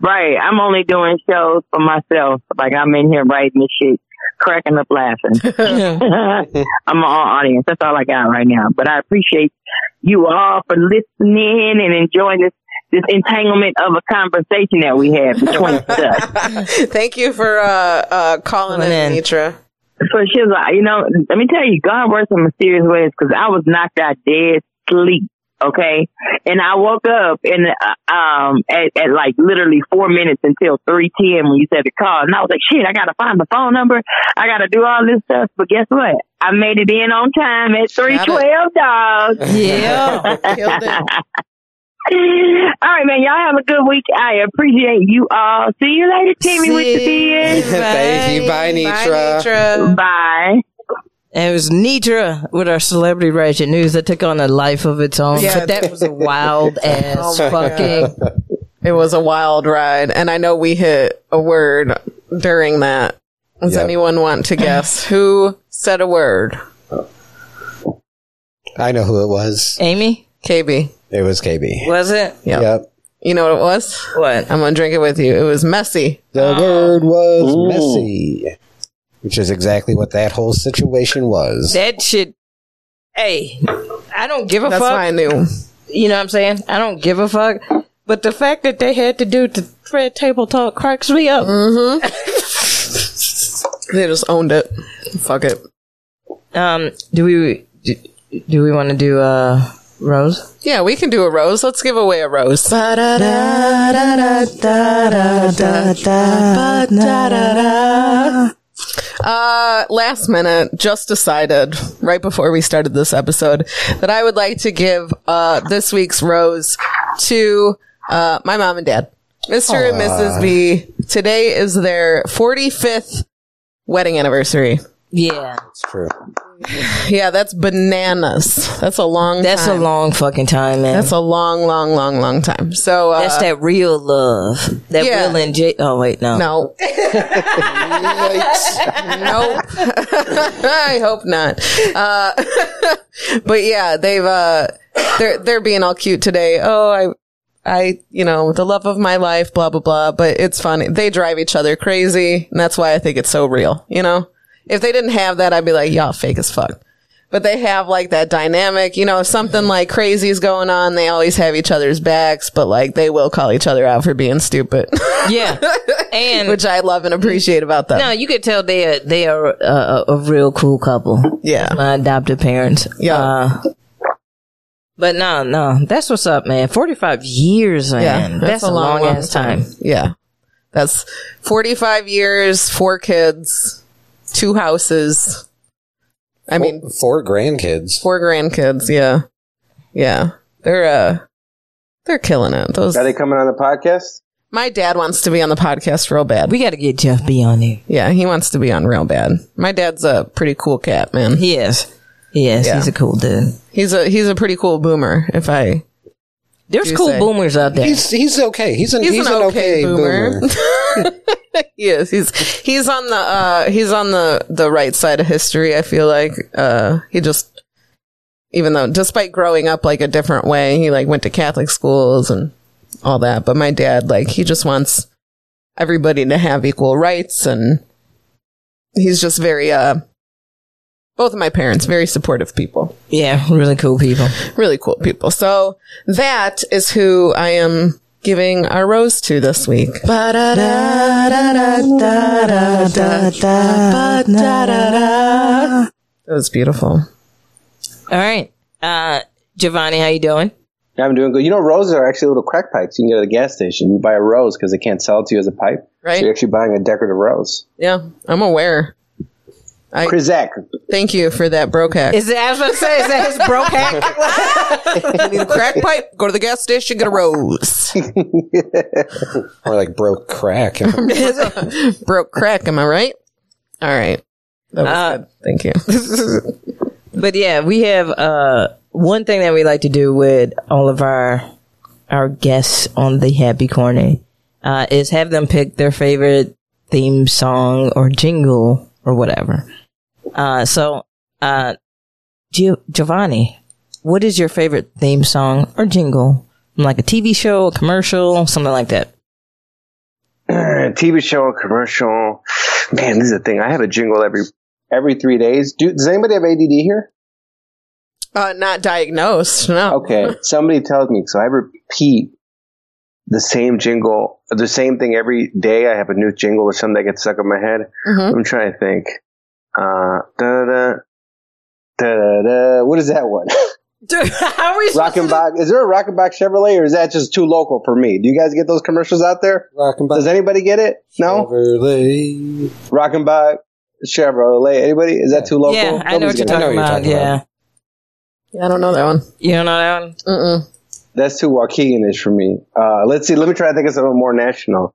right, I'm only doing shows for myself. Like I'm in here writing this shit, cracking up laughing. I'm all audience. That's all I got right now. But I appreciate you all for listening and enjoying this this entanglement of a conversation that we had between us. Thank you for uh, uh, calling Calling in, in. Netra. So she was like, you know, let me tell you, God works in mysterious ways because I was knocked out dead sleep. Okay. And I woke up and, uh, um, at, at like literally four minutes until 310 when you said the call. And I was like, shit, I got to find the phone number. I got to do all this stuff. But guess what? I made it in on time at 312 dogs. Yeah. Killed it. All right, man. Y'all have a good week. I appreciate you all. See you later, Timmy with the beard. Thank you. Bye, Bye, Netra. Netra. Bye. And it was Netra with our celebrity ratchet news that took on a life of its own. Yeah. But that was a wild oh ass Oh my fucking. It was a wild ride, and I know we hit a word during that. Does Yep. anyone want to guess who said a word? I know who it was. Amy, KB. It was KB. was it? Yep. Yep. You know what it was? What? I'm gonna drink it with you. It was messy. The word was messy, which is exactly what that whole situation was. That shit. Hey, I don't give a That's fuck. why I knew. You know what I'm saying? I don't give a fuck. But the fact that they had to do the Red Table Talk cracks me up. Mm-hmm. they just owned it. Fuck it. Um, do we do, do we want to do uh Rose? Yeah, we can do a rose. Let's give away a rose. Uh, last minute, just decided right before we started this episode that I would like to give uh this week's rose to uh my mom and dad, Mr. and Mrs. B. Today is their 45th wedding anniversary. Yeah, It's true. Yeah, that's bananas. That's a long. that's time. a long fucking time, man. That's a long, long, long, long time. So uh, That's that real love. That Yeah. Will and J. Oh wait, no. No. nope. I hope not. Uh, but yeah, they've uh, they're they're being all cute today. Oh, I. I, you know, the love of my life, blah, blah, blah, but it's funny. They drive each other crazy, and that's why I think it's so real, you know? If they didn't have that, I'd be like, y'all fake as fuck. But they have like that dynamic, you know, if something like crazy is going on, they always have each other's backs, but like they will call each other out for being stupid. Yeah, and which I love and appreciate about them. no, you could tell they are they are uh, a, a real cool couple. Yeah. my adopted parents. Yeah. Uh, but no, no, that's what's up, man. Forty five years, man. that's, a long, ass time. Yeah. That's 45 years, four kids, two houses, I mean, Four grandkids. four grandkids. Yeah, yeah. They're uh, they're killing it. Those. Are they coming on the podcast? My dad wants to be on the podcast real bad. We got to get Jeff B on there. yeah, he wants to be on real bad. My dad's a pretty cool cat, man. He is. He is. Yeah. He's a cool dude. He's a he's a pretty cool boomer. If I There's cool say. boomers out there. He's he's okay. He's an He's he's, an an, okay okay, boomer. boomer. he is. He's he's on the uh he's on the the right side of history, I feel like. Uh he just even though despite growing up like a different way, he like went to Catholic schools and all that. But my dad, like, he just wants everybody to have equal rights and he's just very uh both of my parents, very supportive people. yeah, really cool people. Really cool people. So that is who I am giving our rose to this week. It was beautiful. All right. Uh, Jhovany, how you doing? Yeah, I'm doing good. You know, roses are actually little crack pipes. You can get at a gas station. You buy a rose because they can't sell it to you as a pipe. Right. So you're actually buying a decorative rose. Yeah, I'm aware. I Chrizak. thank you for that broke hack. Is it, I was about to say, is that his broke hack? you need a crack pipe? Go to the gas station, get a rose. Or like broke crack. broke crack, am I right? All right. That was Uh, good. Thank you. But yeah, we have uh one thing that we like to do with all of our our guests on the Happy Corner uh, is have them pick their favorite theme song or jingle or whatever. Uh, so, uh, Gio- Jhovany, what is your favorite theme song or jingle? From like a TV show, a commercial, something like that. TV show, commercial. Man, this is a thing. I have a jingle every every three days. Do, does anybody have ADD here? Uh, not diagnosed. No. Okay, somebody tells me. So I repeat the same jingle, the same thing every day. I have a new jingle or something that gets stuck in my head. Mhm. I'm trying to think. Uh, da da da da. What is that one? Dude, how are we supposed to do- Rockenbach. Is there a Rockenbach Chevrolet, or is that just too local for me? Do you guys get those commercials out there? Does anybody get it? No. Chevrolet. Rockenbach Chevrolet. Anybody? Is that too local? Yeah, I know what you're gonna- talking know what about. you're talking yeah. about. Yeah, I don't know that one. You don't know that one? Mm-mm. That's too Waukegan-ish for me. Uh, let's see. Let me try to think of something more national.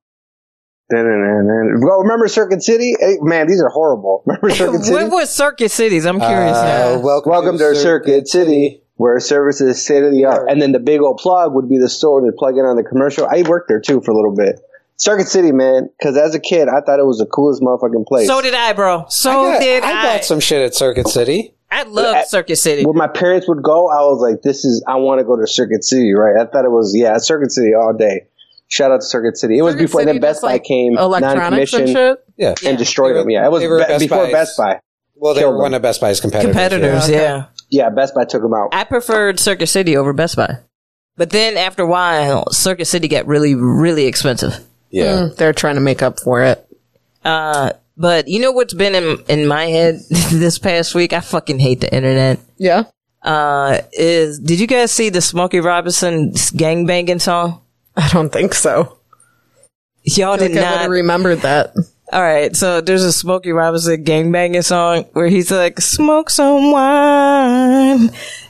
Well, remember Circuit City? Hey, man, these are horrible. Remember Circuit City? What was Circuit Cities? I'm curious. Uh, now. welcome, Welcome to Circuit City, where service is state of the art. And then the big old plug would be the store to plug in on the commercial. I worked there too for a little bit. Circuit City, man, because as a kid, I thought it was the coolest motherfucking place. So did I, bro. So I, got- did I I. bought some shit at Circuit City. I love Circuit City. when my parents would go, I was like, "This is I want to go to Circuit City." Right? I thought it was yeah, Circuit City all day. Shout out to Circuit City. It was before City then Best Buy like, came Electronics and non-commissioned shit. Yeah. and destroyed They them. Yeah, it was be- Best before Buys. Best Buy. Well, they Killed were one them. of Best Buy's competitors. Competitors, Yeah, okay. yeah. Yeah, Best Buy took them out. I preferred Circuit City over Best Buy. But then after a while, Circuit City got really, really expensive. Yeah. yeah. Mm, they're trying to make up for it. Uh, but you know what's been in, in my head this past week? I fucking hate the internet. Yeah. Uh, is, did you guys see the Smokey Robinson gangbanging song? I don't think so. Y'all did I not. have remembered that. All right, so there's a Smokey Robinson gangbanging song where he's like, "Smoke some wine,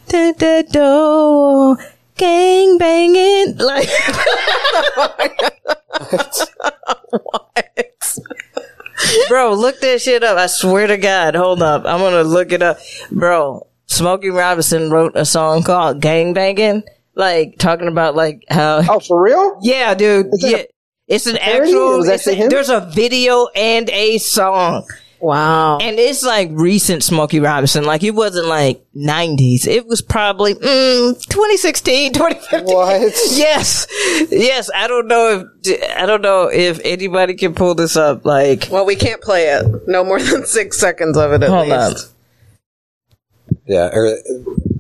da da do, gang banging." Like, bro, look that shit up. I swear to God, hold up, I'm gonna look it up, bro. Smokey Robinson wrote a song called "Gang Banging," like talking about like how Oh, for real? yeah, dude. Yeah. It's an actual. It's a- there's a video and a song, Wow. and it's like recent Smokey Robinson. Like it wasn't like '90s. It was probably mm, 2016, 2015. What? Yes, yes. I don't know if I don't know if anybody can pull this up. Like, well, we can't play it. No more than six seconds of it at hold least. up. Yeah. Or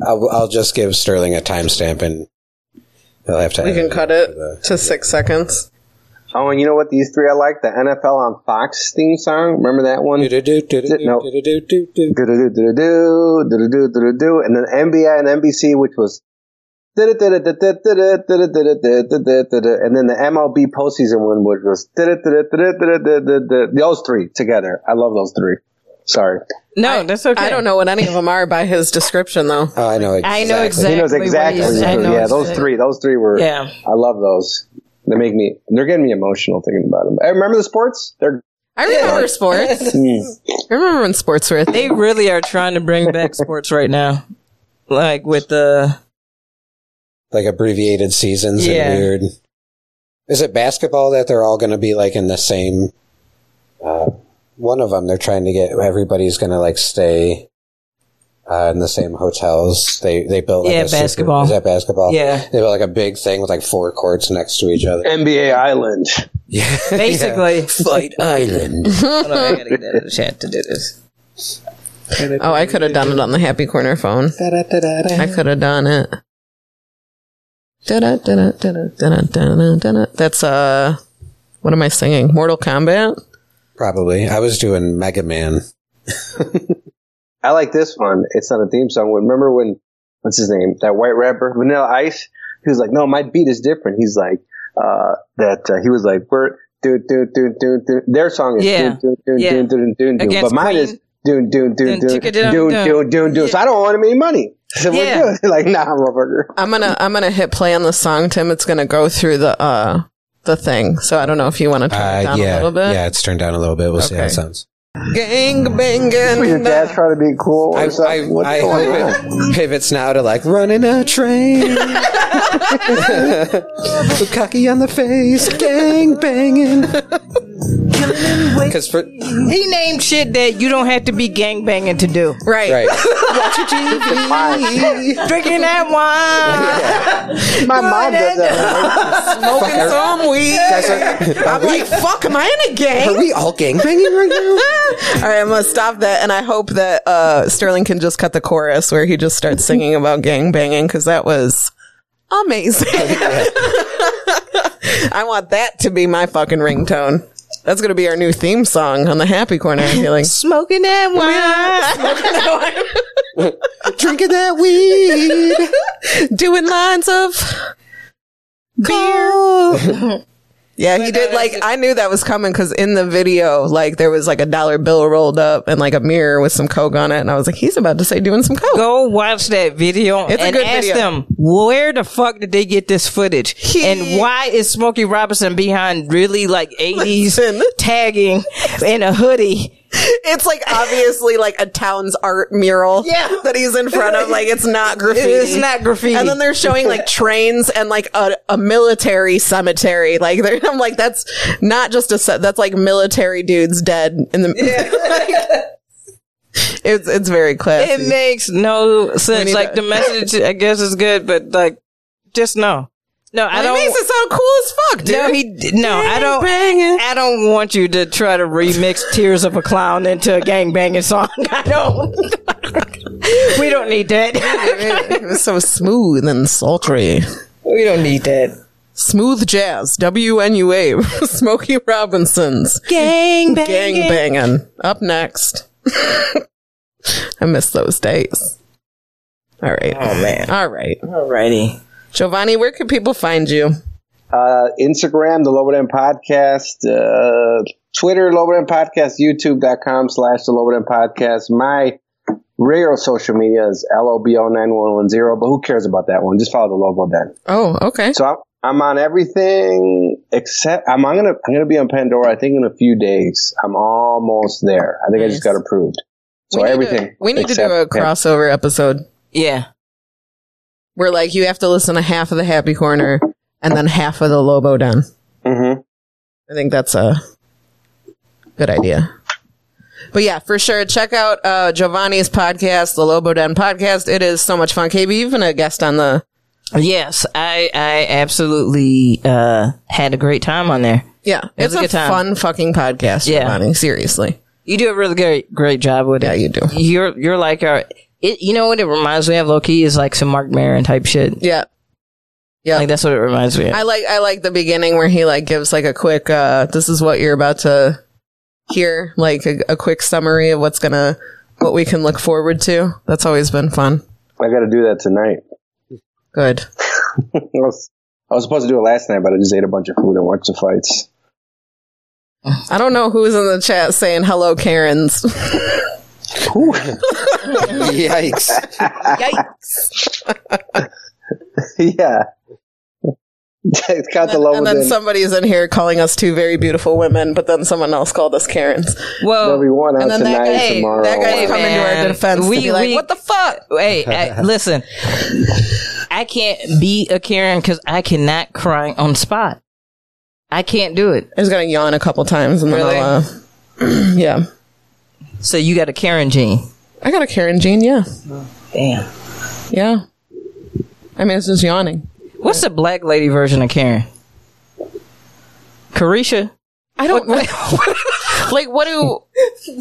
I'll, I'll just give Sterling a timestamp and he'll have to. We can cut for it the- to six seconds. Oh, and you know what? These three I like the NFL on Fox theme song. Remember that one? No. and then NBA and NBC, which was and then the MLB postseason one, which was those three together. I love those three. Sorry. No, that's okay. I don't know what any of them are by his description, though. Oh, I know. Exactly. I know exactly. He knows what exactly. he's- what I he's doing. know yeah, those exactly. three. Those three were. Yeah. I love those. They make me. They're getting me emotional thinking about them. I remember the sports. They're. I remember sports. Mm. I remember when sports were. They really are trying to bring back sports right now, like with the like abbreviated seasons Yeah. and weird. Is it basketball that they're all going to be like in the same? Uh, one of them, they're trying to get everybody's going to like stay uh, in the same hotels. They they built like Yeah, a super- basketball. is that basketball? Yeah. they built like a big thing with like four courts next to each other. NBA Island. Yeah, basically. Fight Island. Hold on, I gotta get out of the chat to do this. Oh, I could have done it on the Happy Corner phone. I could have done it. That's uh, what am I singing? Mortal Kombat. Probably. I was doing Mega Man. I like this one. It's not a theme song. Remember when? What's his name? That white rapper, Vanilla Ice. He was like, "No, my beat is different." He's like, uh, that uh, he was like, "We're do do do do do." Their song is Yeah. do do do Yeah. do do do do, Against but mine Queen. is do do do do do do do do. So I don't want any money. So we're Yeah. good. Like, nah, motherfucker. I'm gonna I'm gonna hit play on the song, Tim. It's gonna go through the uh the thing. So I don't know if you want to turn it Uh, down a little bit. yeah, it's turned down a little bit. We'll see how it sounds. Gang banging, Your banging. dad's trying to be cool. Or I, I. What's I going hope on? it pivots now to like running a train. Cocky on the face, gang banging. Because for He named shit that you don't have to be gang banging to do. Right. right, watch your TV. Drinking that wine. My mom does that. Smoking some weed. Guys, are, are, I'm we, like, fuck, am I in a gang? are we all gang banging right now? All right, I'm gonna stop that, and I hope that uh, Sterling can just cut the chorus where he just starts singing about gang banging because that was amazing. I want that to be my fucking ringtone. That's gonna be our new theme song on the Happy Corner. I feel like Smoking that wine. Drinking that weed. doing lines of beer. Yeah, he did. Like, I knew that was coming because in the video, like, there was like a dollar bill rolled up and like a mirror with some coke on it, and I was like, he's about to say doing some coke. Go watch that video It's a and good ask video. them where the fuck did they get this footage He- and why is Smokey Robinson behind really like 80s tagging in a hoodie? It's like obviously like a town's art mural Yeah. that he's in front of. Like it's not graffiti. It's not graffiti. And then they're showing like trains and like a, a military cemetery. Like they're, I'm like, that's not just a set. That's like military dudes dead in the. it's it's very classy. It makes no sense. Like to- the message, I guess, is good, but like, just no, no. I don't. makes it sound cool as fuck, dude. no, he no. I don't. Banging. I don't want you to try to remix "Tears of a Clown" into a gang banging song. I don't. we don't need that. it was so smooth and sultry. we don't need that. Smooth jazz. WNUA. Smokey Robinson's. Gang banging. Gang banging. Up next. I miss those days. All right. Oh man. All right. Alrighty. Jhovany, where can people find you? Uh, Instagram, the Lobo Den Podcast, uh, Twitter, Lobo Den Podcast, YouTube.com slash the Lobo Den Podcast. My regular social media is LOBO9110, but who cares about that one? Just follow the Lobo Den. Oh, okay. So I'm, I'm on everything except I'm, I'm gonna I'm gonna be on Pandora. I think in a few days. I'm almost there. I think I just got approved. So we need everything. To, we need to do a crossover episode Yeah. Where like you have to listen to half of the Happy Corner and then half of the Lobo Den. hmm I think that's a good idea. But yeah, for sure, check out uh, Jhovany's podcast, the Lobo Den podcast. It is so much fun. KB, you've been a guest on the Yes, I I absolutely uh had a great time on there. Yeah, It it's a a, good time. fun fucking podcast, Yeah. Jhovany. Seriously. You do a really great great job with it. Yeah, you do. You're you're like our. It, you know what it reminds me of? Low key is like some Marc Maron type shit. Yeah. Yeah. Like that's what it reminds me of. I like I like the beginning where he like gives like a quick uh this is what you're about to hear, like a, a quick summary of what's gonna what we can look forward to. That's always been fun. I got to do that tonight. Good. I was, I was supposed to do it last night, but I just ate a bunch of food and watched the fights. I don't know who's in the chat saying hello, Karens. Yikes. Yikes. yeah. Count the low and then within. somebody's in here calling us two very beautiful women, but then someone else called us Karens. Well, There'll be one And then that guy- tomorrow. that guy's Hey, coming to our man. defense to be like, "What the fuck?" Hey, I- listen, I can't be a Karen because I cannot cry on spot. I can't do it. I was gonna yawn a couple times and then Really? I'll, uh, yeah. So you got a Karen gene. I got a Karen gene, yeah. Damn. Yeah. I mean, it's just yawning. What's the black lady version of Karen? Carisha? I don't like what do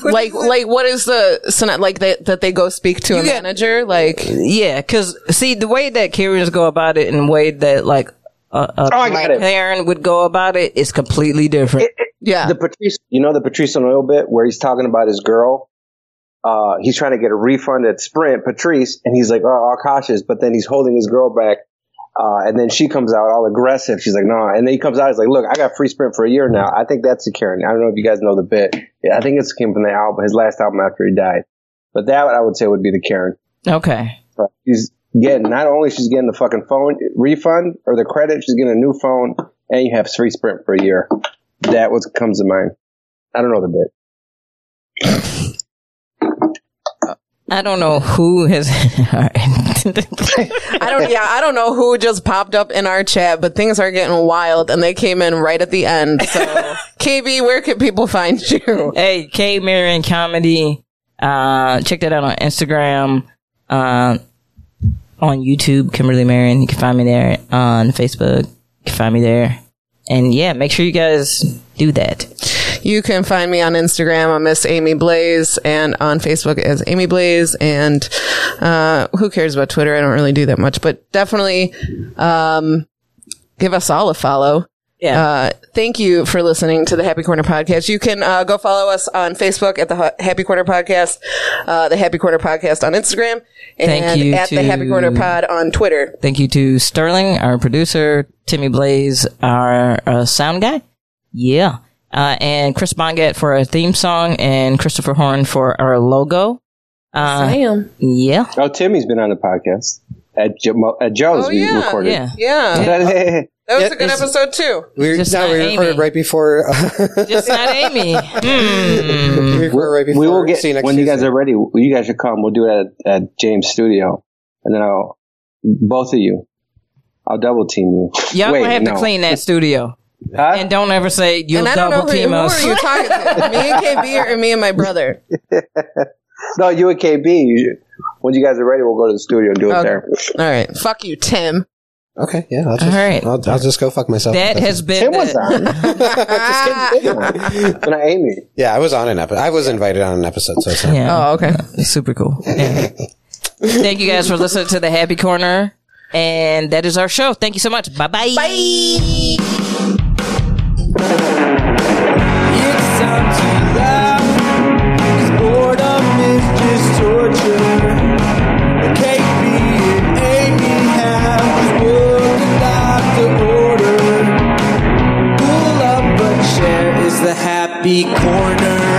like like what is the so not like that that they go speak to a You got- manager like Yeah, because see the way that Karens go about it and the way that like a, a Oh, I it. Karen would go about it is completely different. Yeah the Patrice, you know the Patrice and O'Neal bit where he's talking about his girl. Uh, he's trying to get a refund at Sprint, Patrice, and he's like, "Oh, all cautious," but then he's holding his girl back, uh, and then she comes out all aggressive. She's like, "No," and then he comes out, he's like, "Look, I got free Sprint for a year now." I think that's the Karen. I don't know if you guys know the bit. Yeah, I think it's came from the album, his last album after he died. But that I would say would be the Karen. Okay. But She's getting not only she's getting the fucking phone refund or the credit, she's getting a new phone, and you have free Sprint for a year. That what comes to mind. I don't know the bit. I don't know who has. I don't yeah I don't know who just popped up in our chat but things are getting wild and they came in right at the end so KB where can people find you hey, K Marion Comedy. Uh, check that out on Instagram. Uh, on YouTube, Kimberly Marion. You can find me there. On Facebook, you can find me there. And yeah, make sure you guys do that. you can find me on Instagram. I'm Miss Amy Blaze and on Facebook as Amy Blaze and uh who cares about Twitter? I don't really do that much but definitely um give us all a follow Yeah. Uh, thank you for listening to the Happy Corner podcast. You can uh, go follow us on Facebook at the Ha- Happy Corner podcast, uh, the Happy Corner podcast on Instagram, and Thank you at the Happy Corner pod on Twitter. Thank you to Sterling, our producer, Timmy Blaze, our uh, sound guy. Yeah. Uh, and Chris Bongat for our theme song and Christopher Horn for our logo. Uh, Damn. yeah. Oh, Timmy's been on the podcast at, jo- at Joe's. Oh, we yeah. recorded. Yeah. Yeah, that was a good episode too. We were, Just no, not we recorded Amy. right before. Just not Amy. Hmm. we recorded right before. we will get See you next when you guys Tuesday. are ready. You guys should come. We'll do it at, at James' studio, and then I'll both of you. I'll double team you. Y'all Wait, gonna have no. to clean that studio. Huh? And don't ever say you'll and I don't know double who, team who us. are you talking to? me and KB or me and my brother? no, you and KB. You should, when you guys are ready, we'll go to the studio and do it Okay. there. All right, fuck you, Tim. Okay, yeah. I'll just, All right. I'll, I'll just go fuck myself. That That's- has been Tim was on. but not Amy. Yeah, I was on an episode. I was invited on an episode, so it's not. yeah. Oh, okay. It's super cool. Yeah. Thank you guys for listening to the Happy Corner. And that is our show. Thank you so much. Bye bye. the happy corner.